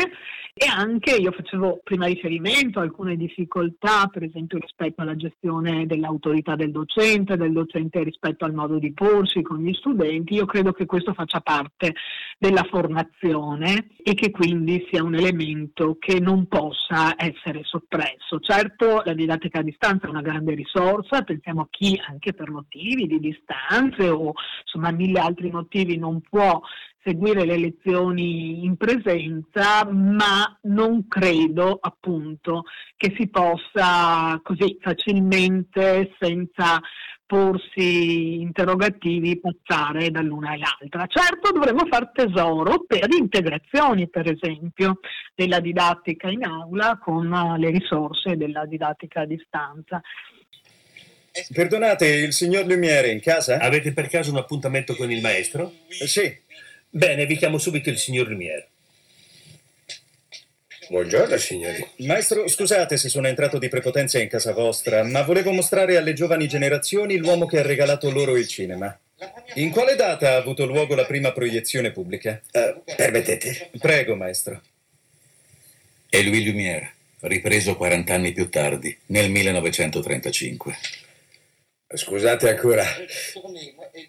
e anche io facevo prima riferimento a alcune difficoltà, per esempio rispetto alla gestione dell'autorità del docente, del docente rispetto al modo di porsi con gli studenti. Io credo che questo faccia parte della formazione e che quindi sia un elemento che non possa essere soppresso. Certo, la didattica a distanza è una grande risorsa, pensiamo a chi anche per motivi di distanze o insomma mille altri motivi non può seguire le lezioni in presenza, ma non credo appunto che si possa così facilmente, senza porsi interrogativi, passare dall'una all'altra. Certo dovremmo far tesoro per integrazioni, per esempio, della didattica in aula con le risorse della didattica a distanza. Perdonate, il signor Lumiere in casa? Avete per caso un appuntamento con il maestro? Eh, sì. Bene, vi chiamo subito il signor Lumiere. Buongiorno signori. Maestro, scusate se sono entrato di prepotenza in casa vostra, ma volevo mostrare alle giovani generazioni l'uomo che ha regalato loro il cinema. In quale data ha avuto luogo la prima proiezione pubblica? Uh, permettete? Prego, maestro. È Louis Lumière, ripreso 40 anni più tardi, nel 1935. Scusate ancora.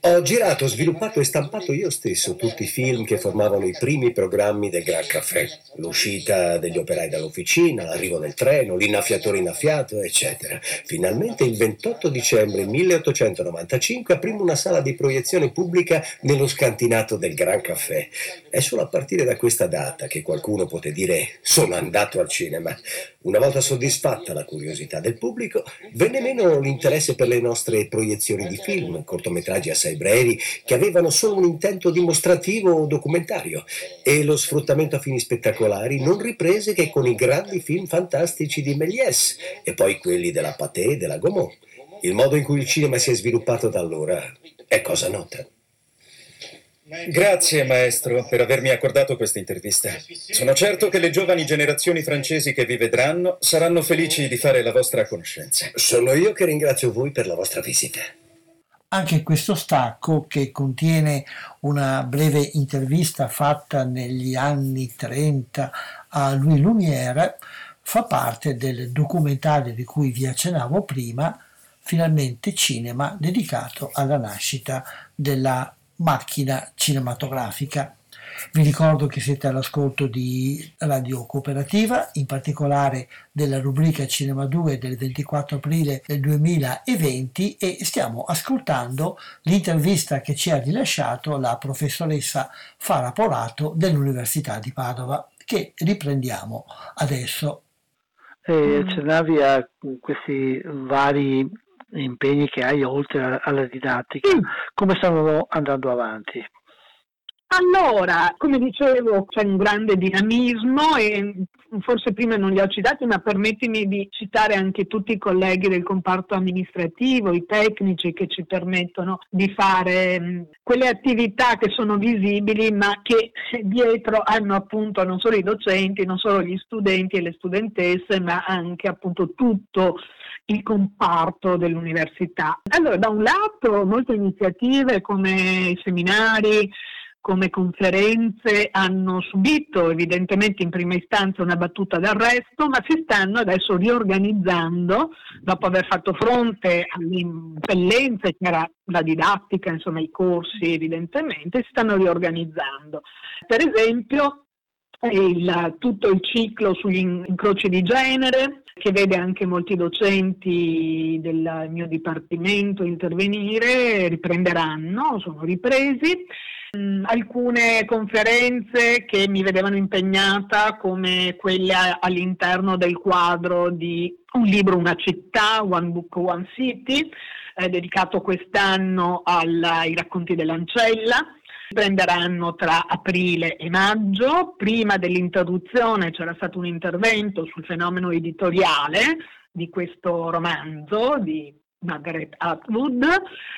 Ho girato, sviluppato e stampato io stesso tutti i film che formavano i primi programmi del Gran Caffè. L'uscita degli operai dall'officina, l'arrivo del treno, l'innaffiatore innaffiato, eccetera. Finalmente il 28 dicembre 1895 aprimo una sala di proiezione pubblica nello scantinato del Gran Caffè. È solo a partire da questa data che qualcuno poté dire sono andato al cinema. Una volta soddisfatta la curiosità del pubblico, venne meno l'interesse per le nostre proiezioni di film, cortometraggi assai brevi, che avevano solo un intento dimostrativo o documentario, e lo sfruttamento a fini spettacolari non riprese che con i grandi film fantastici di Méliès e poi quelli della Pathé e della Gaumont. Il modo in cui il cinema si è sviluppato da allora è cosa nota. Grazie, maestro, per avermi accordato questa intervista. Sono certo che le giovani generazioni francesi che vi vedranno saranno felici di fare la vostra conoscenza. Sono io che ringrazio voi per la vostra visita. Anche questo stacco, che contiene una breve intervista fatta negli anni 30 a Louis Lumière, fa parte del documentario di cui vi accennavo prima, finalmente cinema dedicato alla nascita della macchina cinematografica. Vi ricordo che siete all'ascolto di Radio Cooperativa, in particolare della rubrica Cinema 2 del 24 aprile del 2020 e stiamo ascoltando l'intervista che ci ha rilasciato la professoressa Fara Porato dell'Università di Padova, che riprendiamo adesso. Eh, accennavi a questi vari impegni che hai oltre alla didattica, come stanno andando avanti? Allora, come dicevo, c'è un grande dinamismo e forse prima non li ho citati, ma permettimi di citare anche tutti i colleghi del comparto amministrativo, i tecnici che ci permettono di fare mh, quelle attività che sono visibili, ma che dietro hanno appunto non solo i docenti, non solo gli studenti e le studentesse, ma anche appunto tutto il comparto dell'università. Allora, da un lato molte iniziative come seminari, come conferenze hanno subito evidentemente in prima istanza una battuta d'arresto, ma si stanno adesso riorganizzando dopo aver fatto fronte alle impellenze che era la didattica, insomma i corsi evidentemente, si stanno riorganizzando. Per esempio il, tutto il ciclo sugli incroci di genere, che vede anche molti docenti del mio dipartimento intervenire, riprenderanno, sono ripresi Mm, alcune conferenze che mi vedevano impegnata come quelle all'interno del quadro di un libro, una città, One Book, One City, eh, dedicato quest'anno ai racconti dell'ancella. Prenderanno tra aprile e maggio. Prima dell'interruzione c'era stato un intervento sul fenomeno editoriale di questo romanzo di Margaret Atwood,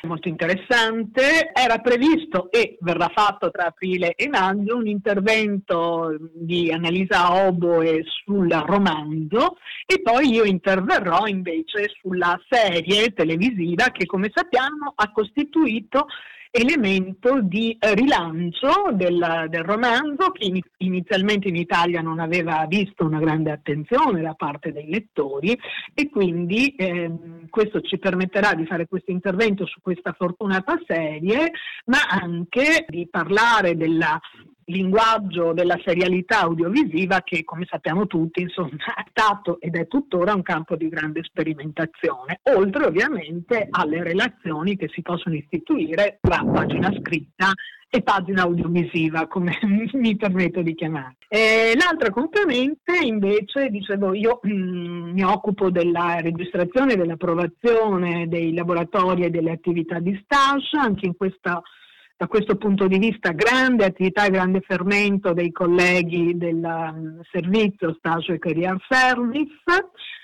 molto interessante. Era previsto e verrà fatto tra aprile e maggio un intervento di Annalisa Oboe sul romanzo e poi io interverrò invece sulla serie televisiva che come sappiamo ha costituito elemento di eh, rilancio del, del romanzo che in, inizialmente in Italia non aveva visto una grande attenzione da parte dei lettori e quindi ehm, questo ci permetterà di fare questo intervento su questa fortunata serie, ma anche di parlare della linguaggio della serialità audiovisiva che, come sappiamo tutti, insomma, è stato ed è tuttora un campo di grande sperimentazione, oltre ovviamente alle relazioni che si possono istituire tra pagina scritta e pagina audiovisiva, come mi permetto di chiamare. E l'altra componente invece, dicevo, io mm, mi occupo della registrazione dell'approvazione dei laboratori e delle attività di stage, anche in questa da questo punto di vista grande attività e grande fermento dei colleghi del um, servizio Stage e Career Service.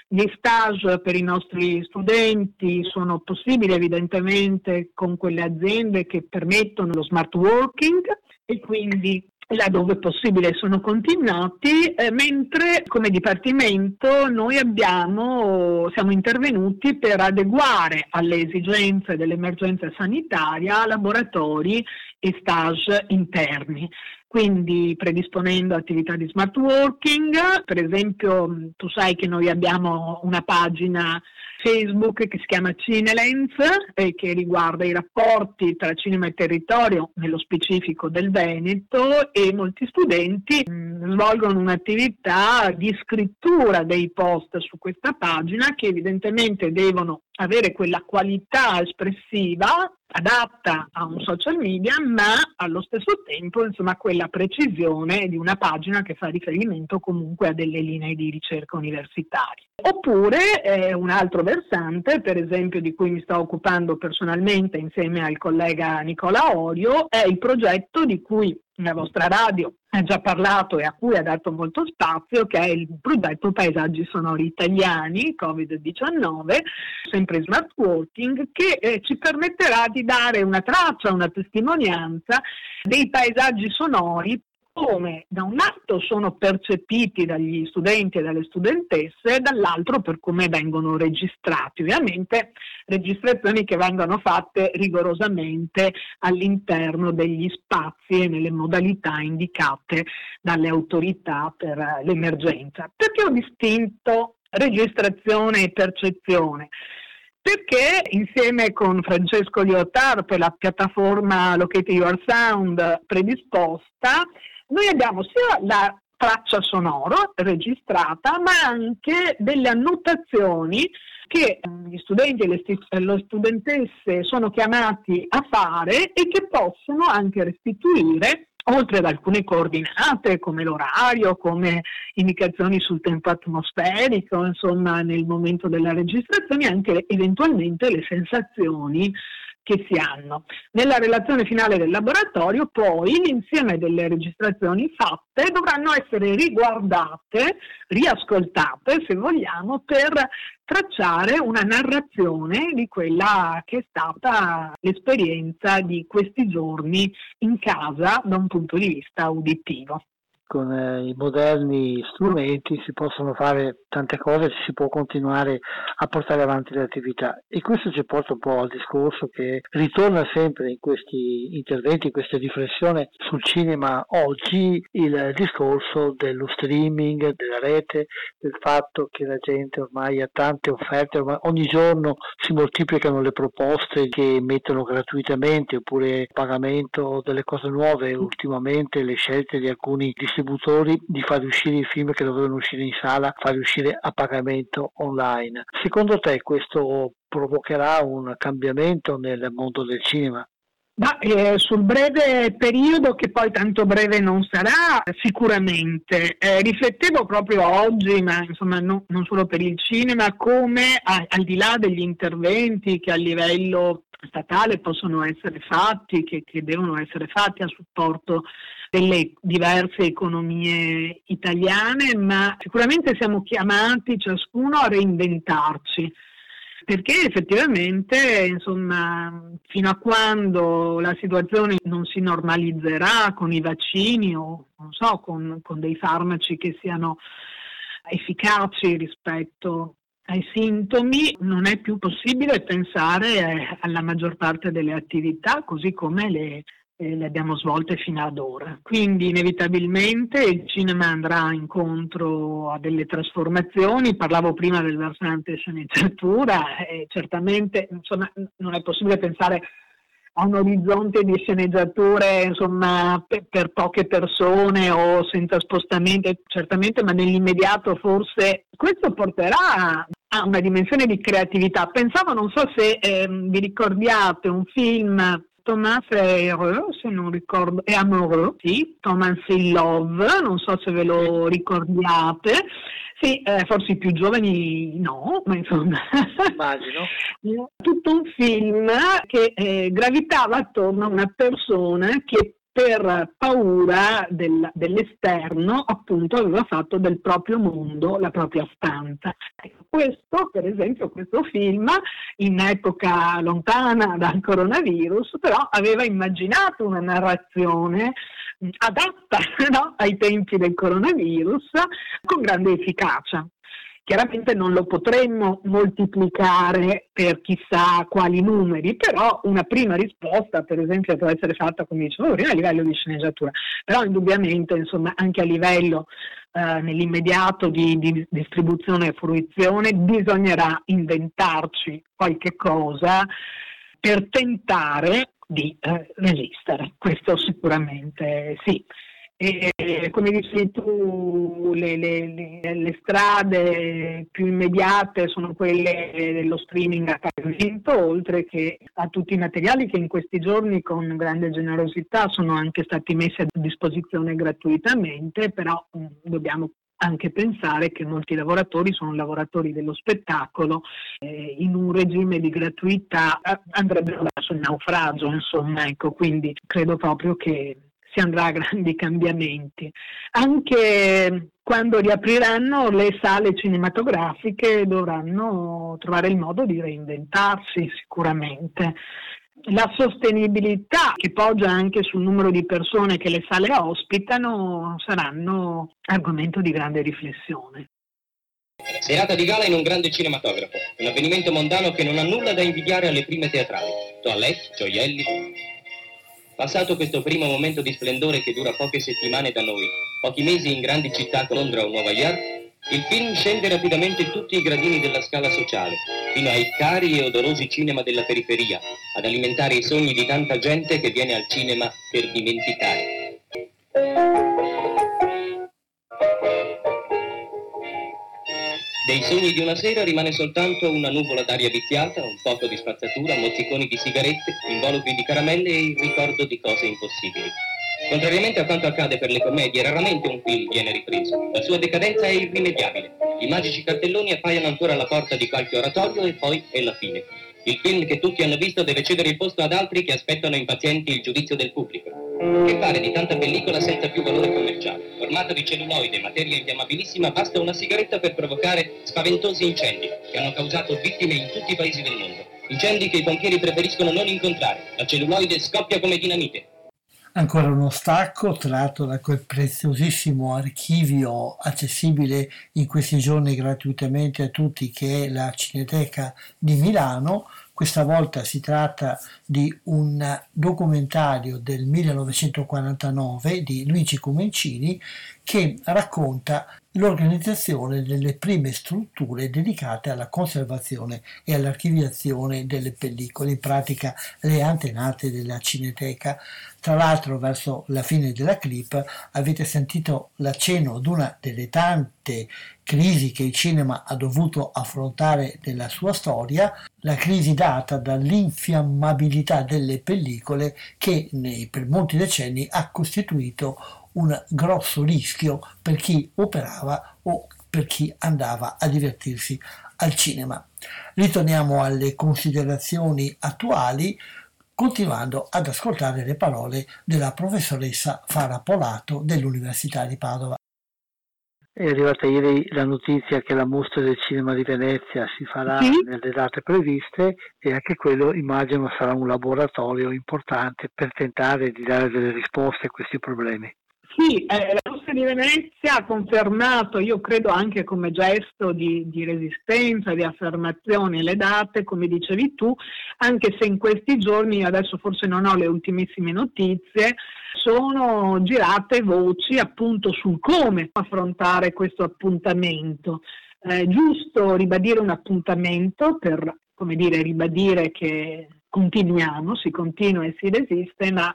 Gli stage per i nostri studenti sono possibili evidentemente con quelle aziende che permettono lo smart working e quindi laddove possibile sono continuati, eh, mentre come Dipartimento noi abbiamo, siamo intervenuti per adeguare alle esigenze dell'emergenza sanitaria laboratori e stage interni. Quindi predisponendo attività di smart working, per esempio tu sai che noi abbiamo una pagina Facebook che si chiama Cinelens e che riguarda i rapporti tra cinema e territorio, nello specifico del Veneto, e molti studenti mh, mm, svolgono un'attività di scrittura dei post su questa pagina che evidentemente devono avere quella qualità espressiva adatta a un social media, ma allo stesso tempo insomma quella precisione di una pagina che fa riferimento comunque a delle linee di ricerca universitarie. Oppure eh, un altro versante, per esempio di cui mi sto occupando personalmente insieme al collega Nicola Orio, è il progetto di cui la vostra radio ha già parlato e a cui ha dato molto spazio, che è il progetto Paesaggi Sonori Italiani, Covid-19, sempre smart working, che eh, ci permetterà di dare una traccia, una testimonianza dei paesaggi sonori come da un lato sono percepiti dagli studenti e dalle studentesse e dall'altro per come vengono registrati. Ovviamente registrazioni che vengono fatte rigorosamente all'interno degli spazi e nelle modalità indicate dalle autorità per l'emergenza. Perché ho distinto registrazione e percezione? perché insieme con Francesco Liotard per la piattaforma Locate Your Sound predisposta noi abbiamo sia la traccia sonoro registrata, ma anche delle annotazioni che ehm, gli studenti e le, le studentesse sono chiamati a fare e che possono anche restituire oltre ad alcune coordinate come l'orario, come indicazioni sul tempo atmosferico, insomma nel momento della registrazione, anche eventualmente le sensazioni che si hanno. Nella relazione finale del laboratorio poi l'insieme delle registrazioni fatte dovranno essere riguardate, riascoltate se vogliamo, per tracciare una narrazione di quella che è stata l'esperienza di questi giorni in casa da un punto di vista uditivo con eh, i moderni strumenti si possono fare tante cose, si può continuare a portare avanti le attività. E questo ci porta un po' al discorso che ritorna sempre in questi interventi, in queste riflessioni sul cinema oggi, il discorso dello streaming, della rete, del fatto che la gente ormai ha tante offerte, ogni giorno si moltiplicano le proposte che mettono gratuitamente oppure pagamento delle cose nuove, ultimamente le scelte di alcuni distributori distributori di far uscire i film che dovevano uscire in sala, far uscire a pagamento online. Secondo te questo provocherà un cambiamento nel mondo del cinema? Ma, eh, sul breve periodo, che poi tanto breve non sarà, sicuramente. Eh, riflettevo proprio oggi, ma insomma no, non solo per il cinema, come a, al di là degli interventi che a livello statale possono essere fatti, che, che devono essere fatti a supporto delle diverse economie italiane, ma sicuramente siamo chiamati ciascuno a reinventarci perché effettivamente insomma, fino a quando la situazione non si normalizzerà con i vaccini o so, con, con, dei farmaci che siano efficaci rispetto ai sintomi, non è più possibile pensare alla maggior parte delle attività così come le, le abbiamo svolte fino ad ora. Quindi inevitabilmente il cinema andrà incontro a delle trasformazioni, parlavo prima del versante sceneggiatura e certamente insomma, non è possibile pensare a un orizzonte di sceneggiature insomma, per, per, poche persone o senza spostamenti, certamente, ma nell'immediato forse questo porterà a una dimensione di creatività. Pensavo, non so se eh, vi ricordiate un film Thomas è heureux, se non ricordo, è amoureux, sì, Thomas in love, non so se ve lo ricordiate. Sì, eh, forse i più giovani no, ma insomma. Immagino. Tutto un film che eh, gravitava attorno a una persona che per paura del, dell'esterno, appunto, aveva fatto del proprio mondo la propria stanza. Ecco, questo, per esempio, questo film, in epoca lontana dal coronavirus, però aveva immaginato una narrazione adatta no? ai tempi del coronavirus con grande efficacia. Chiaramente non lo potremmo moltiplicare per chissà quali numeri, però una prima risposta, per esempio, può essere fatta, come dicevo prima, a livello di sceneggiatura. Però indubbiamente, insomma, anche a livello eh, nell'immediato di, di, distribuzione e fruizione, bisognerà inventarci qualche cosa per tentare di eh, resistere. Questo sicuramente sì. E, come dici tu, le, le, le, strade più immediate sono quelle dello streaming a pagamento, oltre che a tutti i materiali che in questi giorni con grande generosità sono anche stati messi a disposizione gratuitamente, però mh, dobbiamo anche pensare che molti lavoratori sono lavoratori dello spettacolo, eh, in un regime di gratuità eh, andrebbero verso il naufragio, insomma, ecco, quindi credo proprio che si andrà a grandi cambiamenti. Anche quando riapriranno le sale cinematografiche dovranno trovare il modo di reinventarsi sicuramente. La sostenibilità che poggia anche sul numero di persone che le sale ospitano saranno argomento di grande riflessione. Serata di gala in un grande cinematografo, un avvenimento mondano che non ha nulla da invidiare alle prime teatrali. Toilette, gioielli, Passato questo primo momento di splendore che dura poche settimane da noi, pochi mesi in grandi città come Londra o Nuova York, il film scende rapidamente tutti i gradini della scala sociale, fino ai cari e odorosi cinema della periferia, ad alimentare i sogni di tanta gente che viene al cinema per dimenticare. Dei sogni di una sera rimane soltanto una nuvola d'aria viziata, un poco di spazzatura, mozziconi di sigarette, involucri di caramelle e il ricordo di cose impossibili. Contrariamente a quanto accade per le commedie, raramente un film viene ripreso. La sua decadenza è irrimediabile. I magici cartelloni appaiono ancora alla porta di qualche oratorio e poi è la fine. Il film che tutti hanno visto deve cedere il posto ad altri che aspettano impazienti il giudizio del pubblico. Che fare di tanta pellicola senza più valore commerciale? Formata di celluloide, materia infiammabilissima, basta una sigaretta per provocare spaventosi incendi che hanno causato vittime in tutti i paesi del mondo. Incendi che i pompieri preferiscono non incontrare. La celluloide scoppia come dinamite. Ancora uno stacco tratto da quel preziosissimo archivio accessibile in questi giorni gratuitamente a tutti che è la Cineteca di Milano. Questa volta si tratta di un documentario del 1949 di Luigi Comencini che racconta l'organizzazione delle prime strutture dedicate alla conservazione e all'archiviazione delle pellicole, in pratica le antenate della Cineteca. Tra l'altro verso la fine della clip avete sentito l'accenno ad una delle tante crisi che il cinema ha dovuto affrontare nella sua storia, la crisi data dall'infiammabilità delle pellicole che nei, per molti decenni ha costituito un grosso rischio per chi operava o per chi andava a divertirsi al cinema. Ritorniamo alle considerazioni attuali continuando ad ascoltare le parole della professoressa Fara Polato dell'Università di Padova. È arrivata ieri la notizia che la mostra del cinema di Venezia si farà Sì. nelle date previste e anche quello immagino sarà un laboratorio importante per tentare di dare delle risposte a questi problemi. Sì, eh, la Mostra di Venezia ha confermato, io credo anche come gesto di, di resistenza, di affermazione, le date, come dicevi tu, anche se in questi giorni, io adesso forse non ho le ultimissime notizie, sono girate voci appunto sul come affrontare questo appuntamento. È giusto ribadire un appuntamento per, come dire, ribadire che continuiamo, si continua e si resiste, ma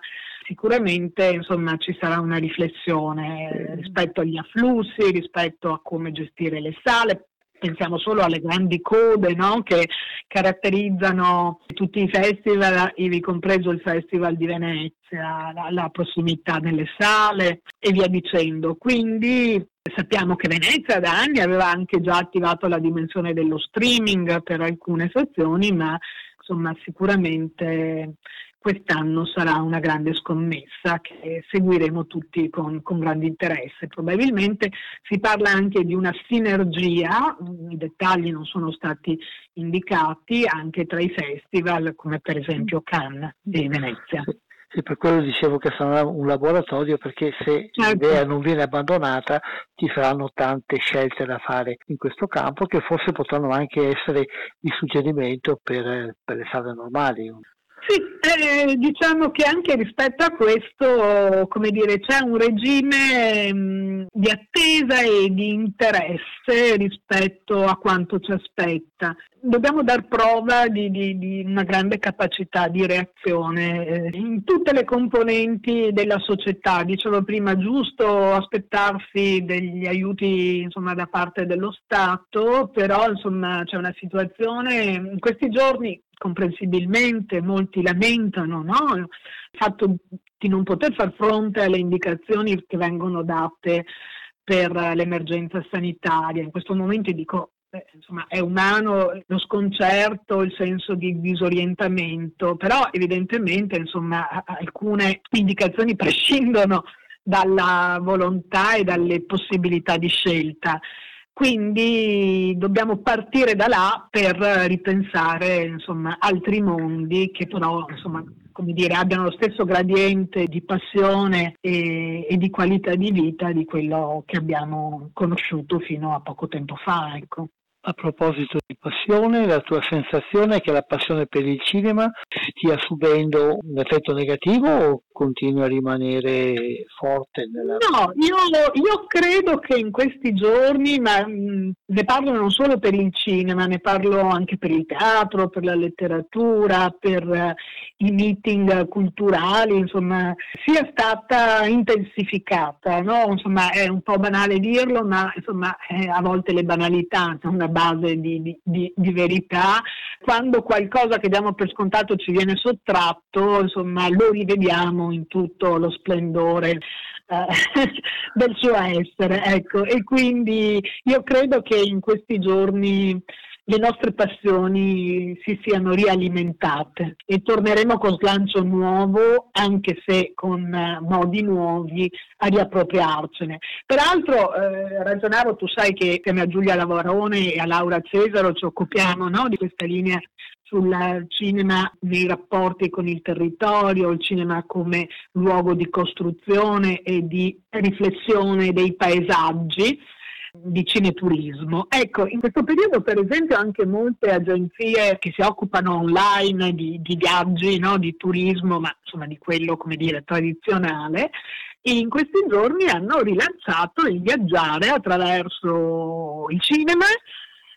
sicuramente insomma, ci sarà una riflessione rispetto agli afflussi, rispetto a come gestire le sale. Pensiamo solo alle grandi code no? che caratterizzano tutti i festival, ivi compreso il Festival di Venezia, la, la prossimità delle sale e via dicendo. Quindi sappiamo che Venezia da anni aveva anche già attivato la dimensione dello streaming per alcune sezioni, ma insomma sicuramente quest'anno sarà una grande scommessa che seguiremo tutti con, con grande interesse. Probabilmente si parla anche di una sinergia, i dettagli non sono stati indicati, anche tra i festival come per esempio Cannes di Venezia. Sì, per quello dicevo che sarà un laboratorio perché se Certo. l'idea non viene abbandonata ci saranno tante scelte da fare in questo campo che forse potranno anche essere di suggerimento per, per le sale normali. Sì, eh, diciamo che anche rispetto a questo, come dire, c'è un regime mh, di attesa e di interesse rispetto a quanto ci aspetta. Dobbiamo dar prova di, di- di una grande capacità di reazione eh, in tutte le componenti della società. Dicevo prima, giusto aspettarsi degli aiuti insomma, da parte dello Stato, però insomma, c'è una situazione in questi giorni comprensibilmente molti lamentano no? il fatto di non poter far fronte alle indicazioni che vengono date per l'emergenza sanitaria. In questo momento dico, eh, insomma, è umano lo sconcerto, il senso di disorientamento, però evidentemente insomma, alcune indicazioni prescindono dalla volontà e dalle possibilità di scelta. Quindi dobbiamo partire da là per ripensare insomma, altri mondi che però insomma, come dire, abbiano lo stesso gradiente di passione e, e di qualità di vita di quello che abbiamo conosciuto fino a poco tempo fa. Ecco. A proposito di passione, la tua sensazione è che la passione per il cinema stia subendo un effetto negativo o continua a rimanere forte nella... No, io, io credo che in questi giorni, ma mh, ne parlo non solo per il cinema, ne parlo anche per il teatro, per la letteratura, per eh, i meeting culturali, insomma, sia stata intensificata, no? Insomma, è un po' banale dirlo, ma insomma, eh, a volte le banalità una base di, di- di- di verità. Quando qualcosa che diamo per scontato ci viene sottratto, insomma, lo rivediamo in tutto lo splendore eh, del suo essere. Ecco. E quindi io credo che in questi giorni le nostre passioni si siano rialimentate e torneremo con slancio nuovo, anche se con uh, modi nuovi, a riappropriarcene. Peraltro eh, ragionavo, tu sai che insieme a Giulia Lavorone e a Laura Cesaro ci occupiamo no, di questa linea sul cinema nei rapporti con il territorio, il cinema come luogo di costruzione e di riflessione dei paesaggi di cineturismo. Ecco, in questo periodo per esempio anche molte agenzie che si occupano online di, di viaggi, no? di turismo, ma insomma di quello come dire tradizionale, in questi giorni hanno rilanciato il viaggiare attraverso il cinema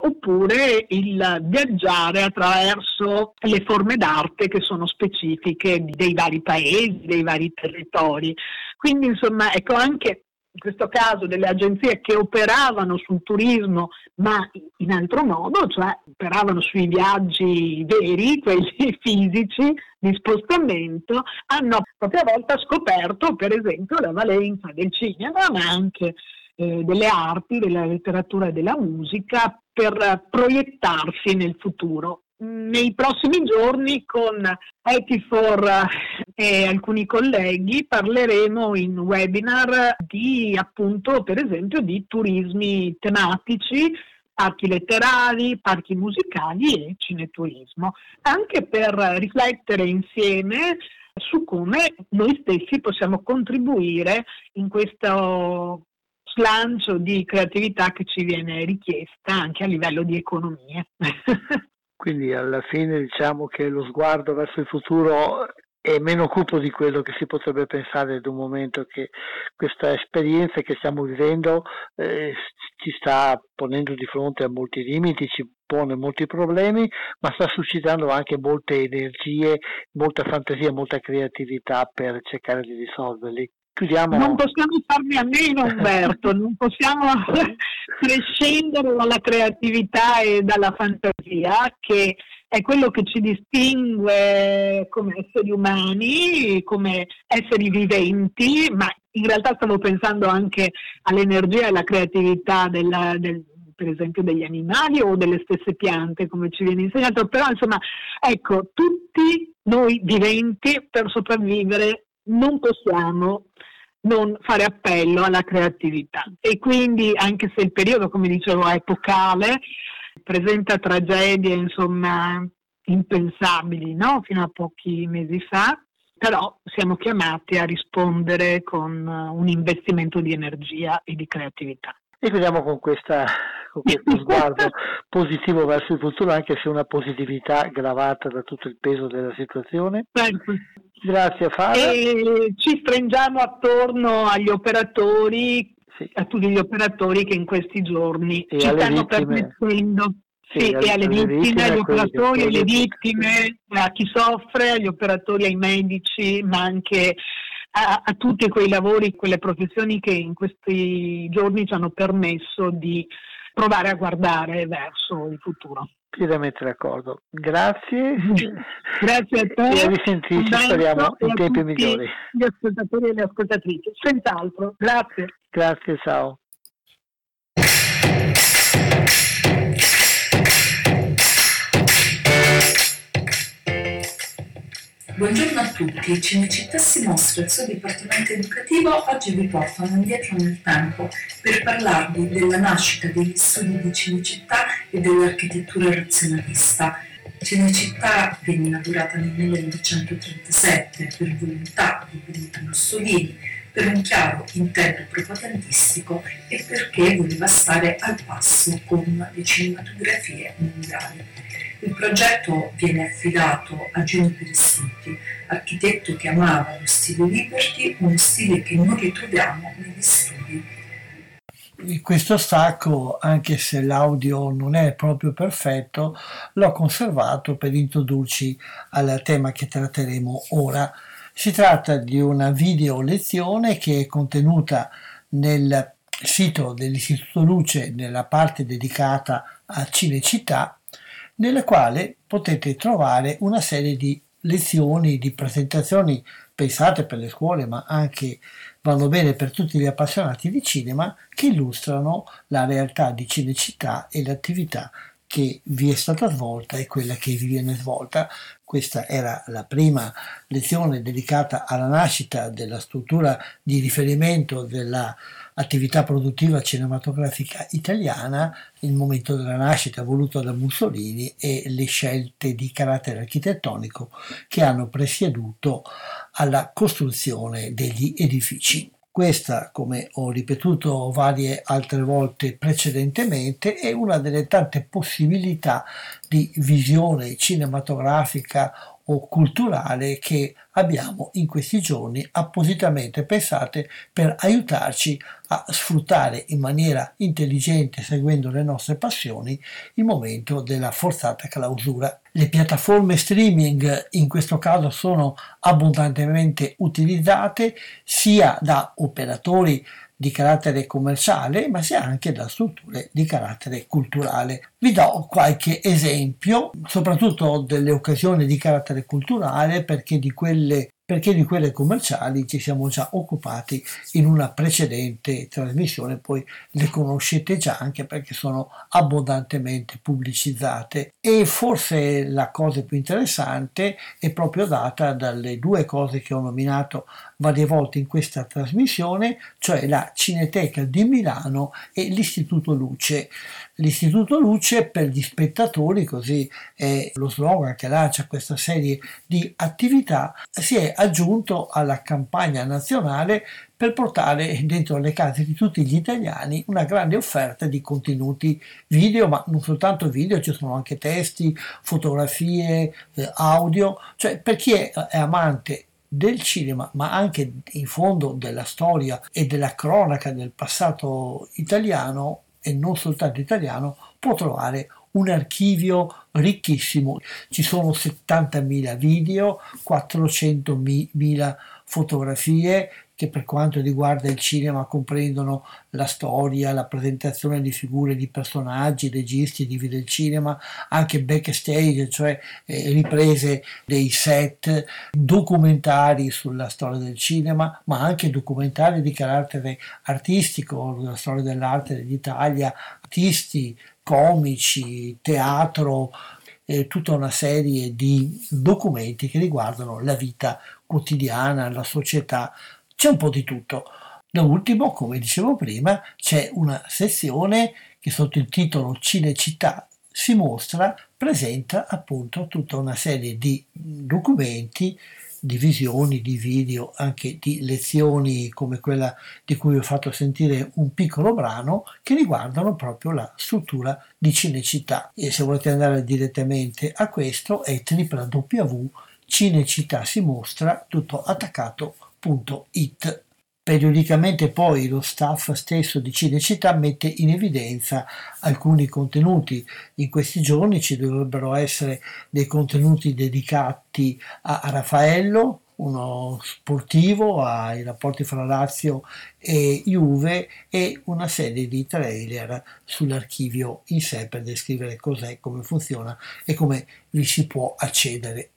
oppure il viaggiare attraverso le forme d'arte che sono specifiche dei vari paesi, dei vari territori. Quindi insomma ecco anche in questo caso delle agenzie che operavano sul turismo ma in altro modo, cioè operavano sui viaggi veri, quelli fisici di spostamento, hanno a propria volta scoperto per esempio la valenza del cinema ma anche eh, delle arti, della letteratura e della musica per proiettarsi nel futuro. Nei prossimi giorni con Etifor e alcuni colleghi parleremo in webinar di appunto per esempio di turismi tematici parchi letterari, parchi musicali e cineturismo, anche per riflettere insieme su come noi stessi possiamo contribuire in questo slancio di creatività che ci viene richiesta anche a livello di economie. Quindi alla fine diciamo che lo sguardo verso il futuro è meno cupo di quello che si potrebbe pensare ad un momento che questa esperienza che stiamo vivendo eh, ci sta ponendo di fronte a molti limiti, ci pone molti problemi, ma sta suscitando anche molte energie, molta fantasia, molta creatività per cercare di risolverli. Chiudiamo. Non possiamo farne a meno, Umberto, non possiamo prescindere dalla creatività e dalla fantasia, che è quello che ci distingue come esseri umani, come esseri viventi, ma in realtà stavo pensando anche all'energia e alla creatività della, del, per esempio degli animali o delle stesse piante, come ci viene insegnato, però insomma, ecco, tutti noi viventi per sopravvivere non possiamo non fare appello alla creatività e quindi anche se il periodo, come dicevo, è epocale, presenta tragedie insomma impensabili no? fino a pochi mesi fa, però siamo chiamati a rispondere con un investimento di energia e di creatività. E chiudiamo con, questa, con questo sguardo positivo verso il futuro, anche se una positività gravata da tutto il peso della situazione. Certo. Grazie Fabio. E ci stringiamo attorno agli operatori, sì. a tutti gli operatori che in questi giorni e ci stanno vittime. permettendo sì, sì, e alle vittime, vittime agli operatori, alle vittime, a chi soffre, agli operatori, ai medici, ma anche a, a, tutti quei lavori, quelle professioni che in questi giorni ci hanno permesso di provare a guardare verso il futuro. Pienamente d'accordo. Grazie. Grazie a te. E a risentirci, speriamo, in tempi migliori. Gli ascoltatori e le ascoltatrici, senz'altro. Grazie. Grazie, ciao. Buongiorno a tutti, Cinecittà si mostra il suo dipartimento educativo oggi vi portano indietro nel tempo per parlarvi della nascita degli studi di Cinecittà e dell'architettura razionalista. Cinecittà venne inaugurata nel 1937 per volontà di Benito Mussolini, per un chiaro intento propagandistico e perché voleva stare al passo con le cinematografie mondiali. Il progetto viene affidato a Gianni Peressinti, architetto che amava lo stile Liberty, uno stile che non ritroviamo negli studi. Questo stacco, anche se l'audio non è proprio perfetto, l'ho conservato per introdurci al tema che tratteremo ora. Si tratta di una video lezione che è contenuta nel sito dell'Istituto Luce nella parte dedicata a Cinecittà nella quale potete trovare una serie di lezioni, di presentazioni pensate per le scuole ma anche vanno bene per tutti gli appassionati di cinema che illustrano la realtà di Cinecittà e l'attività che vi è stata svolta e quella che vi viene svolta. Questa era la prima lezione dedicata alla nascita della struttura di riferimento dell'attività produttiva cinematografica italiana, il momento della nascita voluto da Mussolini e le scelte di carattere architettonico che hanno presieduto alla costruzione degli edifici. Questa, come ho ripetuto varie altre volte precedentemente, è una delle tante possibilità di visione cinematografica o culturale che abbiamo in questi giorni appositamente pensate per aiutarci a sfruttare in maniera intelligente, seguendo le nostre passioni, il momento della forzata clausura. Le piattaforme streaming in questo caso sono abbondantemente utilizzate sia da operatori di carattere commerciale, ma sia anche da strutture di carattere culturale. Vi do qualche esempio, soprattutto delle occasioni di carattere culturale, perché di quelle perché di quelle commerciali ci siamo già occupati in una precedente trasmissione, poi le conoscete già anche perché sono abbondantemente pubblicizzate e forse la cosa più interessante è proprio data dalle due cose che ho nominato varie volte in questa trasmissione, cioè la Cineteca di Milano e l'Istituto Luce. L'Istituto Luce per gli spettatori, così è lo slogan che lancia questa serie di attività, si è aggiunto alla campagna nazionale per portare dentro le case di tutti gli italiani una grande offerta di contenuti video, ma non soltanto video, ci sono anche testi, fotografie, eh, audio, cioè per chi è, è amante del cinema, ma anche in fondo della storia e della cronaca del passato italiano e non soltanto italiano, può trovare un archivio ricchissimo. Ci sono 70.000 video, 400.000 fotografie, che per quanto riguarda il cinema comprendono la storia, la presentazione di figure di personaggi, registi di video del cinema, anche backstage, cioè eh, riprese dei set, documentari sulla storia del cinema, ma anche documentari di carattere artistico, la storia dell'arte dell'Italia, artisti, comici, teatro, eh, tutta una serie di documenti che riguardano la vita quotidiana, la società c'è un po' di tutto. Da ultimo, come dicevo prima, c'è una sezione che sotto il titolo Cinecittà si mostra, presenta appunto tutta una serie di documenti, di visioni, di video, anche di lezioni come quella di cui ho fatto sentire un piccolo brano che riguardano proprio la struttura di Cinecittà. E se volete andare direttamente a questo è www.cinecittà si mostra tutto attaccato It. Periodicamente poi lo staff stesso di Cinecittà mette in evidenza alcuni contenuti. In questi giorni ci dovrebbero essere dei contenuti dedicati a Raffaello, uno sportivo ai rapporti fra Lazio e Juve e una serie di trailer sull'archivio in sé per descrivere cos'è, come funziona e come vi si può accedere.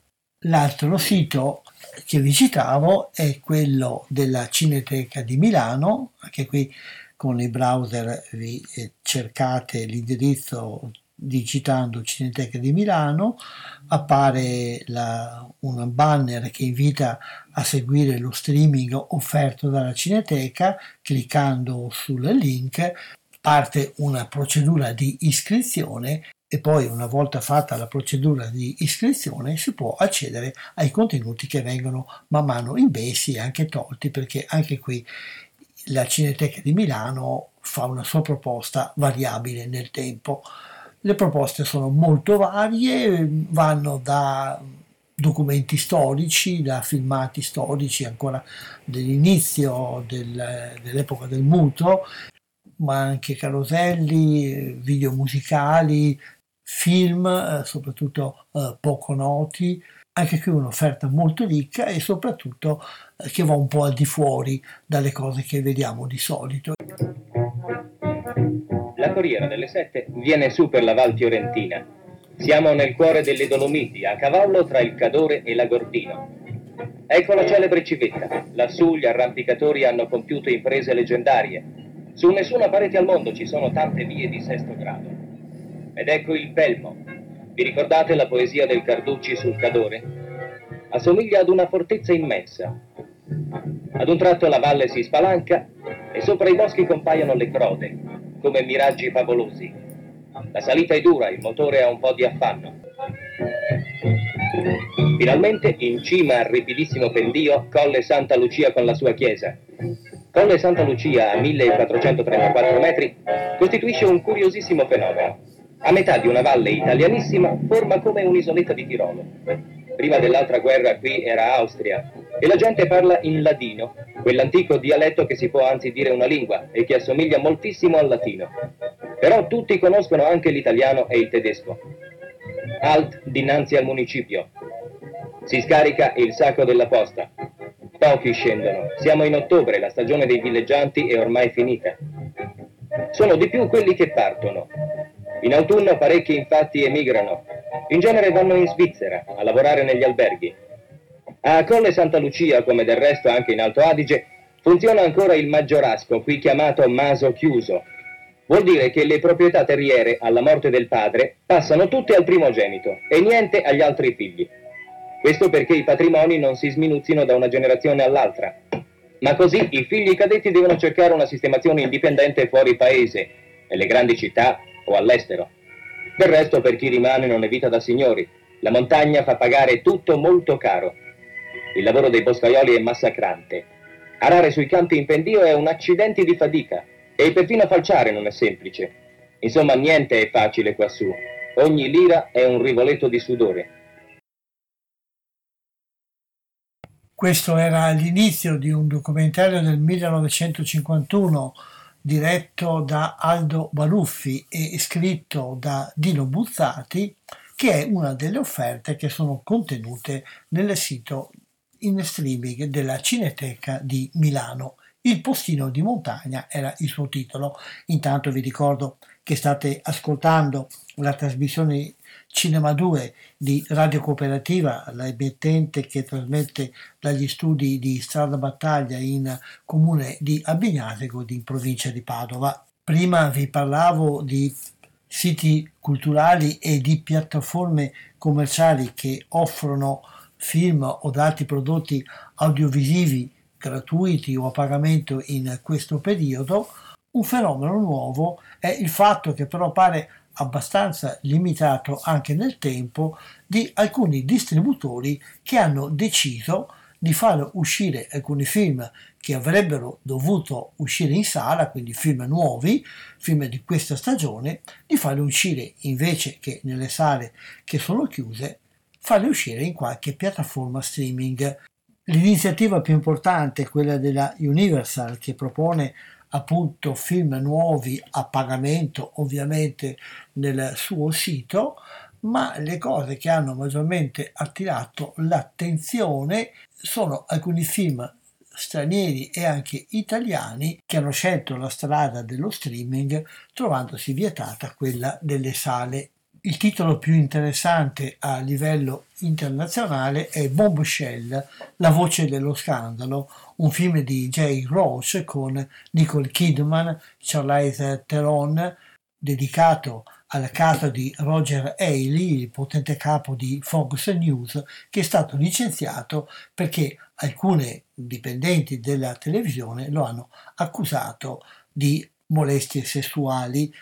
L'altro sito che visitavo è quello della Cineteca di Milano, anche qui con i browser vi eh, cercate l'indirizzo digitando Cineteca di Milano, appare la, un banner che invita a seguire lo streaming offerto dalla Cineteca, cliccando sul link parte una procedura di iscrizione e poi una volta fatta la procedura di iscrizione si può accedere ai contenuti che vengono man mano imbessi e anche tolti perché anche qui la Cineteca di Milano fa una sua proposta variabile nel tempo. Le proposte sono molto varie, vanno da documenti storici, da filmati storici ancora dell'inizio del, dell'epoca del muto, ma anche caroselli, video musicali, film, eh, soprattutto eh, poco noti, anche qui un'offerta molto ricca e soprattutto eh, che va un po' al di fuori dalle cose che vediamo di solito. La Corriera delle Sette viene su per la Val Fiorentina. Siamo nel cuore delle Dolomiti, a cavallo tra il Cadore e la Gordino. Ecco la celebre civetta. Lassù gli arrampicatori hanno compiuto imprese leggendarie. Su nessuna parete al mondo ci sono tante vie di sesto grado. Ed ecco il Pelmo. Vi ricordate la poesia del Carducci sul Cadore? Assomiglia ad una fortezza immensa. Ad un tratto la valle si spalanca e sopra i boschi compaiono le crode, come miraggi favolosi. La salita è dura, il motore ha un po' di affanno. Finalmente, in cima al ripidissimo pendio, Colle Santa Lucia con la sua chiesa. Colle Santa Lucia, a 1434 metri, costituisce un curiosissimo fenomeno. A metà di una valle italianissima, forma come un'isoletta di Tirolo. Prima dell'altra guerra qui era Austria e la gente parla in ladino, quell'antico dialetto che si può anzi dire una lingua e che assomiglia moltissimo al latino. Però tutti conoscono anche l'italiano e il tedesco. Alt dinanzi al municipio. Si scarica il sacco della posta. Pochi scendono. Siamo in ottobre, la stagione dei villeggianti è ormai finita. Sono di più quelli che partono. In autunno parecchi infatti emigrano. In genere vanno in Svizzera a lavorare negli alberghi. A Colle Santa Lucia, come del resto anche in Alto Adige, funziona ancora il maggiorasco, qui chiamato maso chiuso, Vuol dire che le proprietà terriere alla morte del padre passano tutte al primogenito e niente agli altri figli. Questo perché i patrimoni non si sminuzzino da una generazione all'altra. Ma così i figli cadetti devono cercare una sistemazione indipendente fuori paese, nelle grandi città o all'estero. Del resto per chi rimane non è vita da signori. La montagna fa pagare tutto molto caro. Il lavoro dei boscaioli è massacrante. Arare sui campi in pendio è un accidente di fatica e perfino falciare non è semplice. Insomma, niente è facile quassù. Ogni lira è un rivoletto di sudore. Questo era l'inizio di un documentario del 1951 diretto da Aldo Baruffi e scritto da Dino Buzzati, che è una delle offerte che sono contenute nel sito in streaming della Cineteca di Milano. Il postino di montagna era il suo titolo. Intanto vi ricordo che state ascoltando la trasmissione Cinema 2 di Radio Cooperativa, la emittente che trasmette dagli studi di Strada Battaglia in comune di Abignasego in provincia di Padova. Prima vi parlavo di siti culturali e di piattaforme commerciali che offrono film o dati prodotti audiovisivi gratuiti o a pagamento in questo periodo, un fenomeno nuovo è il fatto che però pare abbastanza limitato anche nel tempo di alcuni distributori che hanno deciso di far uscire alcuni film che avrebbero dovuto uscire in sala, quindi film nuovi, film di questa stagione, di farli uscire invece che nelle sale che sono chiuse, farli uscire in qualche piattaforma streaming. L'iniziativa più importante è quella della Universal che propone appunto film nuovi a pagamento ovviamente nel suo sito, ma le cose che hanno maggiormente attirato l'attenzione sono alcuni film stranieri e anche italiani che hanno scelto la strada dello streaming trovandosi vietata quella delle sale il titolo più interessante a livello internazionale è Bombshell, la voce dello scandalo, un film di Jay Roach con Nicole Kidman, Charlize Theron, dedicato alla casa di Roger Haley, il potente capo di Fox News, che è stato licenziato perché alcune dipendenti della televisione lo hanno accusato di molestie sessuali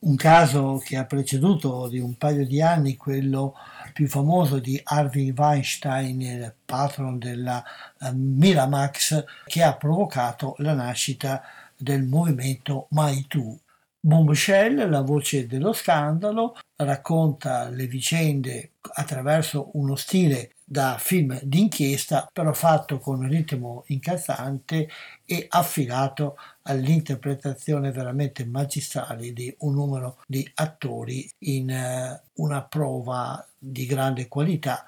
un caso che ha preceduto di un paio di anni quello più famoso di Harvey Weinstein, il patron della uh, Miramax, che ha provocato la nascita del movimento MyToo. Bombshell, la voce dello scandalo, racconta le vicende attraverso uno stile da film d'inchiesta, però fatto con ritmo incalzante e affidato all'interpretazione veramente magistrale di un numero di attori in eh, una prova di grande qualità.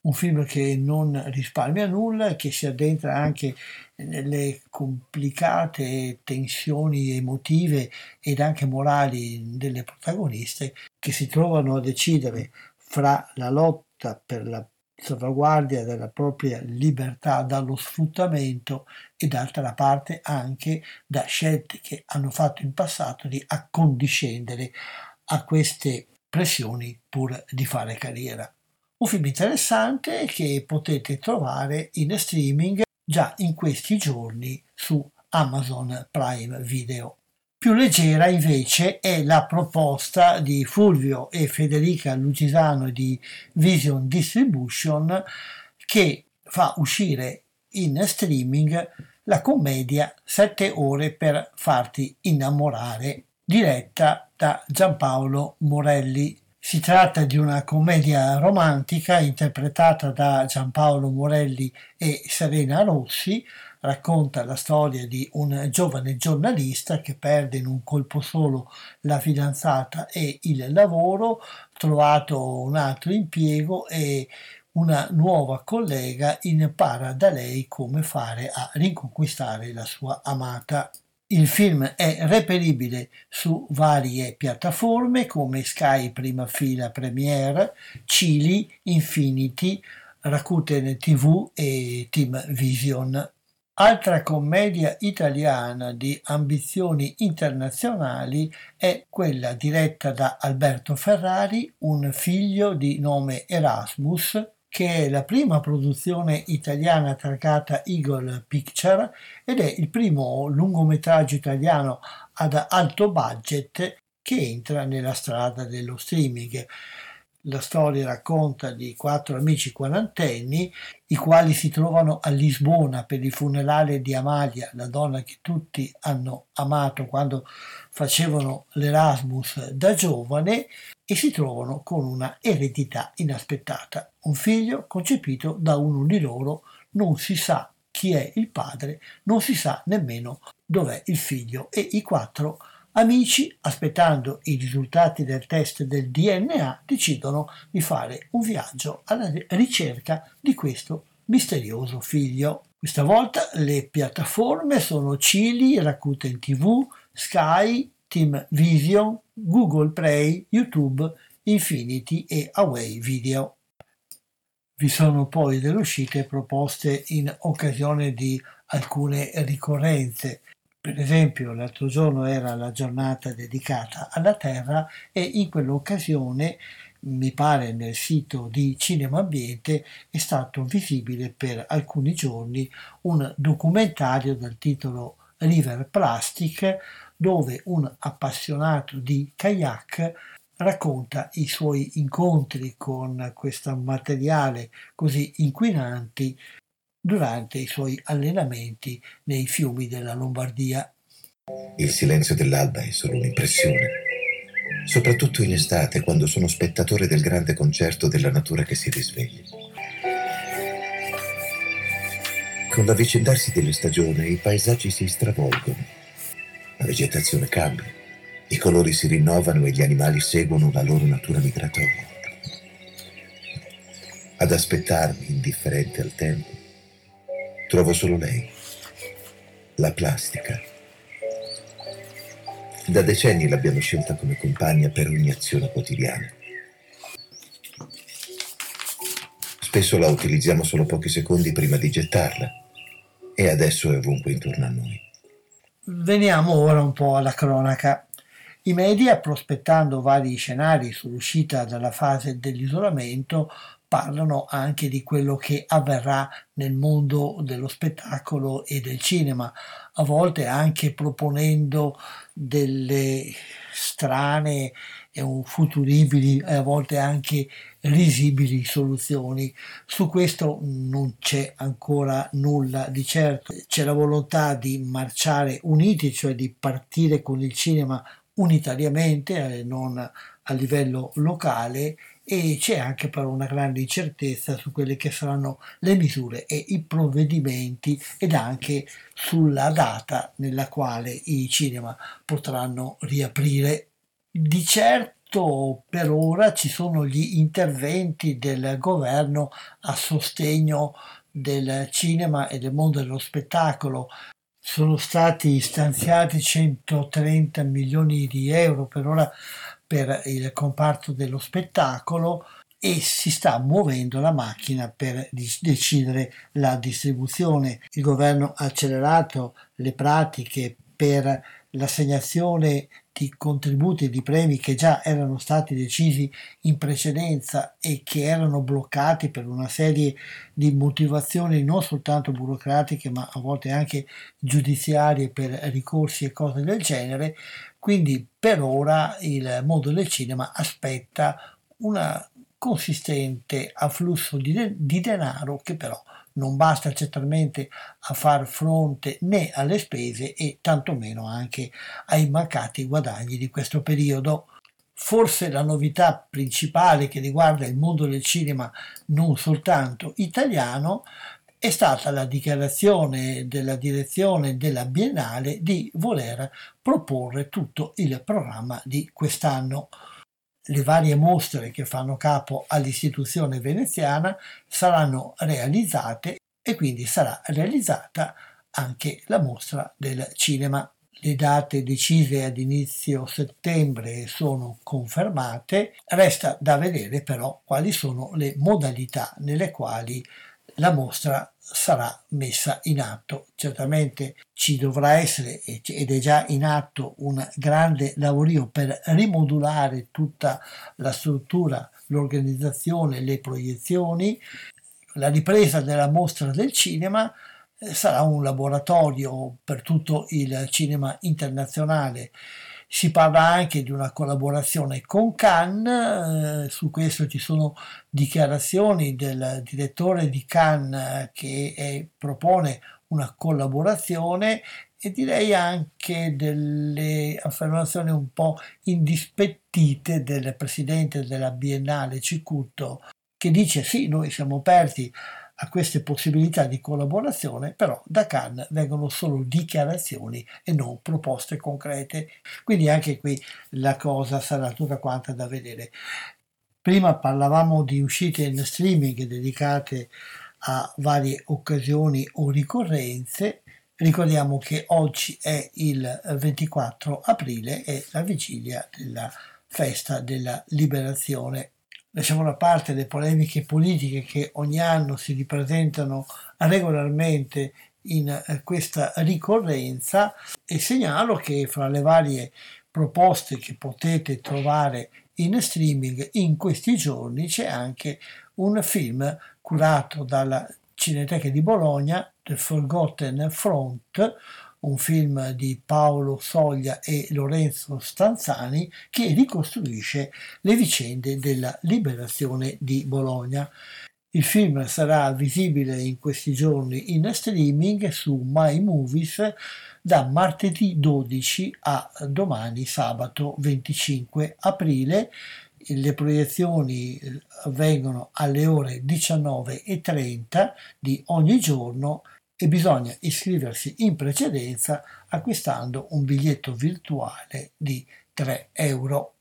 Un film che non risparmia nulla che si addentra anche nelle complicate tensioni emotive ed anche morali delle protagoniste che si trovano a decidere fra la lotta per la salvaguardia della propria libertà dallo sfruttamento e d'altra parte anche da scelte che hanno fatto in passato di accondiscendere a queste pressioni pur di fare carriera. Un film interessante che potete trovare in streaming già in questi giorni su Amazon Prime Video. Più leggera invece è la proposta di Fulvio e Federica Lucisano di Vision Distribution che fa uscire in streaming la commedia Sette ore per farti innamorare, diretta da Giampaolo Morelli. Si tratta di una commedia romantica interpretata da Giampaolo Morelli e Serena Rossi, racconta la storia di un giovane giornalista che perde in un colpo solo la fidanzata e il lavoro, trovato un altro impiego e una nuova collega impara da lei come fare a riconquistare la sua amata. Il film è reperibile su varie piattaforme come Sky Prima Fila Premiere, Chili, Infinity, Rakuten TV e Team Vision. Altra commedia italiana di ambizioni internazionali è quella diretta da Alberto Ferrari, un figlio di nome Erasmus, che è la prima produzione italiana targata Eagle Picture ed è il primo lungometraggio italiano ad alto budget che entra nella strada dello streaming. La storia racconta di quattro amici quarantenni, i quali si trovano a Lisbona per il funerale di Amalia, la donna che tutti hanno amato quando facevano l'Erasmus da giovane, e si trovano con una eredità inaspettata. Un figlio concepito da uno di loro, non si sa chi è il padre, non si sa nemmeno dov'è il figlio e i quattro Amici, aspettando i risultati del test del DNA, decidono di fare un viaggio alla ricerca di questo misterioso figlio. Questa volta le piattaforme sono Cili, Rakuten TV, Sky, Team Vision, Google Play, YouTube, Infinity e Away Video. Vi sono poi delle uscite proposte in occasione di alcune ricorrenze per esempio, l'altro giorno era la giornata dedicata alla Terra e in quell'occasione, mi pare nel sito di Cinema Ambiente, è stato visibile per alcuni giorni un documentario dal titolo River Plastic, dove un appassionato di kayak racconta i suoi incontri con questo materiale così inquinanti durante i suoi allenamenti nei fiumi della Lombardia. Il silenzio dell'alba è solo un'impressione, soprattutto in estate quando sono spettatore del grande concerto della natura che si risveglia. Con l'avvicendarsi delle stagioni i paesaggi si stravolgono, la vegetazione cambia, i colori si rinnovano e gli animali seguono la loro natura migratoria. Ad aspettarmi, indifferente al tempo, Trovo solo lei, la plastica. Da decenni l'abbiamo scelta come compagna per ogni azione quotidiana. Spesso la utilizziamo solo pochi secondi prima di gettarla e adesso è ovunque intorno a noi. Veniamo ora un po' alla cronaca. I media, prospettando vari scenari sull'uscita dalla fase dell'isolamento, parlano anche di quello che avverrà nel mondo dello spettacolo e del cinema, a volte anche proponendo delle strane e futuribili e a volte anche risibili soluzioni. Su questo non c'è ancora nulla di certo. C'è la volontà di marciare uniti, cioè di partire con il cinema unitariamente, eh, non a livello locale e c'è anche però una grande incertezza su quelle che saranno le misure e i provvedimenti ed anche sulla data nella quale i cinema potranno riaprire. Di certo per ora ci sono gli interventi del governo a sostegno del cinema e del mondo dello spettacolo. Sono stati stanziati 130 milioni di euro per ora per il comparto dello spettacolo e si sta muovendo la macchina per decidere la distribuzione. Il governo ha accelerato le pratiche per l'assegnazione di contributi e di premi che già erano stati decisi in precedenza e che erano bloccati per una serie di motivazioni non soltanto burocratiche ma a volte anche giudiziarie per ricorsi e cose del genere. Quindi per ora il mondo del cinema aspetta una consistente afflusso di, de- di denaro che però non basta certamente a far fronte né alle spese e tantomeno anche ai mancati guadagni di questo periodo. Forse la novità principale che riguarda il mondo del cinema non soltanto italiano è stata la dichiarazione della direzione della Biennale di voler proporre tutto il programma di quest'anno le varie mostre che fanno capo all'istituzione veneziana saranno realizzate e quindi sarà realizzata anche la mostra del cinema. Le date decise ad inizio settembre sono confermate, resta da vedere però quali sono le modalità nelle quali la mostra sarà messa in atto. Certamente ci dovrà essere ed è già in atto un grande lavorio per rimodulare tutta la struttura, l'organizzazione, le proiezioni. La ripresa della mostra del cinema eh, sarà un laboratorio per tutto il cinema internazionale si parla anche di una collaborazione con Cannes, eh, su questo ci sono dichiarazioni del direttore di Cannes che è, propone una collaborazione e direi anche delle affermazioni un po' indispettite del presidente della Biennale Cicutto che dice sì, noi siamo aperti a queste possibilità di collaborazione, però da Cannes vengono solo dichiarazioni e non proposte concrete. Quindi anche qui la cosa sarà tutta quanta da vedere. Prima parlavamo di uscite in streaming dedicate a varie occasioni o ricorrenze. Ricordiamo che oggi è il 24 aprile e la vigilia della festa della liberazione lasciamo da parte le polemiche politiche che ogni anno si ripresentano regolarmente in eh, questa ricorrenza e segnalo che fra le varie proposte che potete trovare in streaming in questi giorni c'è anche un film curato dalla Cineteca di Bologna, The Forgotten Front, un film di Paolo Soglia e Lorenzo Stanzani che ricostruisce le vicende della liberazione di Bologna. Il film sarà visibile in questi giorni in streaming su My Movies da martedì 12 a domani sabato 25 aprile. Le proiezioni avvengono alle ore 19.30 di ogni giorno e bisogna iscriversi in precedenza acquistando un biglietto virtuale di 3 euro.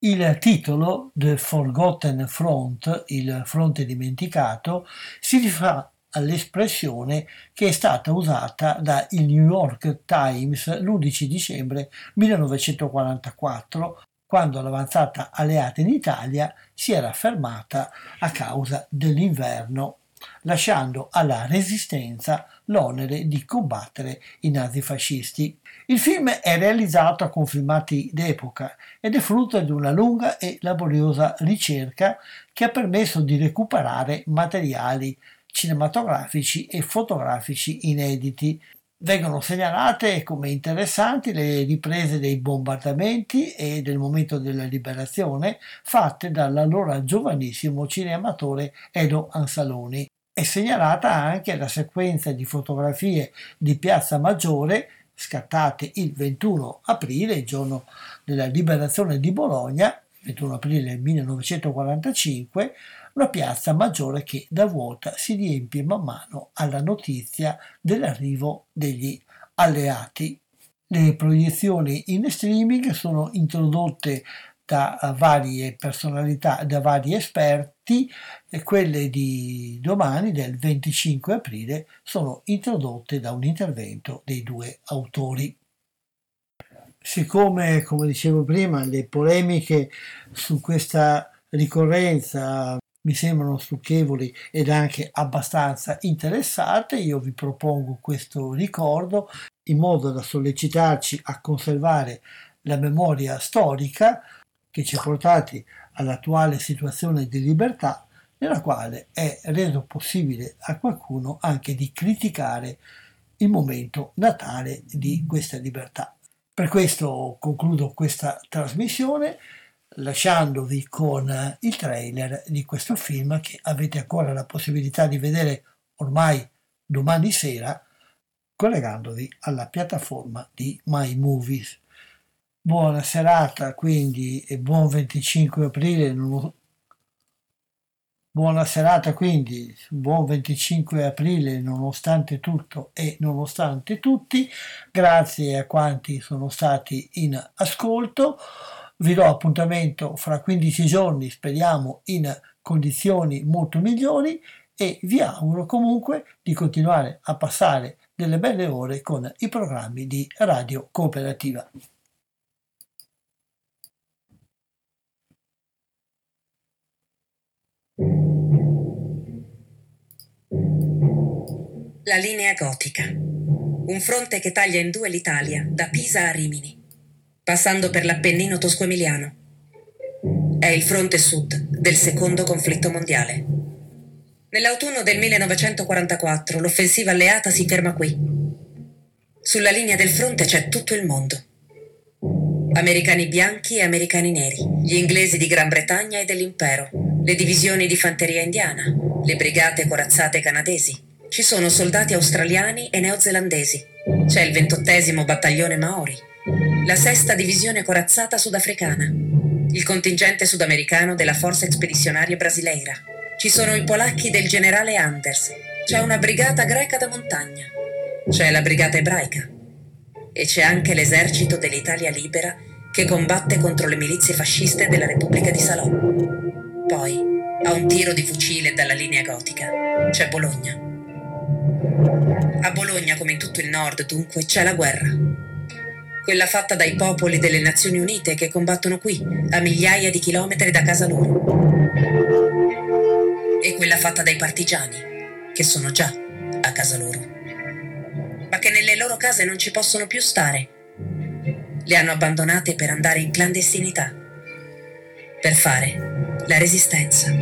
Il titolo The Forgotten Front, il fronte dimenticato, si rifà all'espressione che è stata usata dal New York Times l'11 dicembre 1944, quando l'avanzata alleata in Italia si era fermata a causa dell'inverno lasciando alla resistenza l'onere di combattere i nazifascisti. Il film è realizzato con filmati d'epoca ed è frutto di una lunga e laboriosa ricerca che ha permesso di recuperare materiali cinematografici e fotografici inediti. Vengono segnalate come interessanti le riprese dei bombardamenti e del momento della liberazione fatte dall'allora giovanissimo cinematore Edo Ansaloni. È segnalata anche la sequenza di fotografie di Piazza Maggiore scattate il 21 aprile, il giorno della liberazione di Bologna, 21 aprile 1945, una piazza maggiore che da vuota si riempie man mano alla notizia dell'arrivo degli alleati. Le proiezioni in streaming sono introdotte da varie personalità, da vari esperti, e quelle di domani, del 25 aprile, sono introdotte da un intervento dei due autori. Siccome, come dicevo prima, le polemiche su questa ricorrenza mi sembrano stucchevoli ed anche abbastanza interessate, io vi propongo questo ricordo in modo da sollecitarci a conservare la memoria storica che ci ha portati all'attuale situazione di libertà nella quale è reso possibile a qualcuno anche di criticare il momento natale di questa libertà. Per questo concludo questa trasmissione lasciandovi con il trailer di questo film che avete ancora la possibilità di vedere ormai domani sera collegandovi alla piattaforma di My Movies. Buona serata quindi e buon 25 aprile. Buona serata quindi, buon 25 aprile nonostante tutto e nonostante tutti. Grazie a quanti sono stati in ascolto. Vi do appuntamento fra 15 giorni, speriamo in condizioni molto migliori e vi auguro comunque di continuare a passare delle belle ore con i programmi di Radio Cooperativa. La linea gotica. Un fronte che taglia in due l'Italia, da Pisa a Rimini, passando per l'Appennino tosco-emiliano. È il fronte sud del secondo conflitto mondiale. Nell'autunno del 1944 l'offensiva alleata si ferma qui. Sulla linea del fronte c'è tutto il mondo. Americani bianchi e americani neri, gli inglesi di Gran Bretagna e dell'impero, le divisioni di fanteria indiana, le brigate corazzate canadesi. Ci sono soldati australiani e neozelandesi. C'è il ventottesimo battaglione Maori, la sesta divisione corazzata sudafricana, il contingente sudamericano della Forza Expedizionaria Brasileira. Ci sono i polacchi del generale Anders. C'è una brigata greca da montagna. C'è la brigata ebraica. E c'è anche l'esercito dell'Italia libera che combatte contro le milizie fasciste della Repubblica di Salò. Poi, a un tiro di fucile dalla linea gotica, c'è Bologna. A Bologna, come in tutto il nord, dunque, c'è la guerra. Quella fatta dai popoli delle Nazioni Unite che combattono qui, a migliaia di chilometri da casa loro. E quella fatta dai partigiani, che sono già a casa loro. Ma che nelle loro case non ci possono più stare. Le hanno abbandonate per andare in clandestinità. Per fare la resistenza.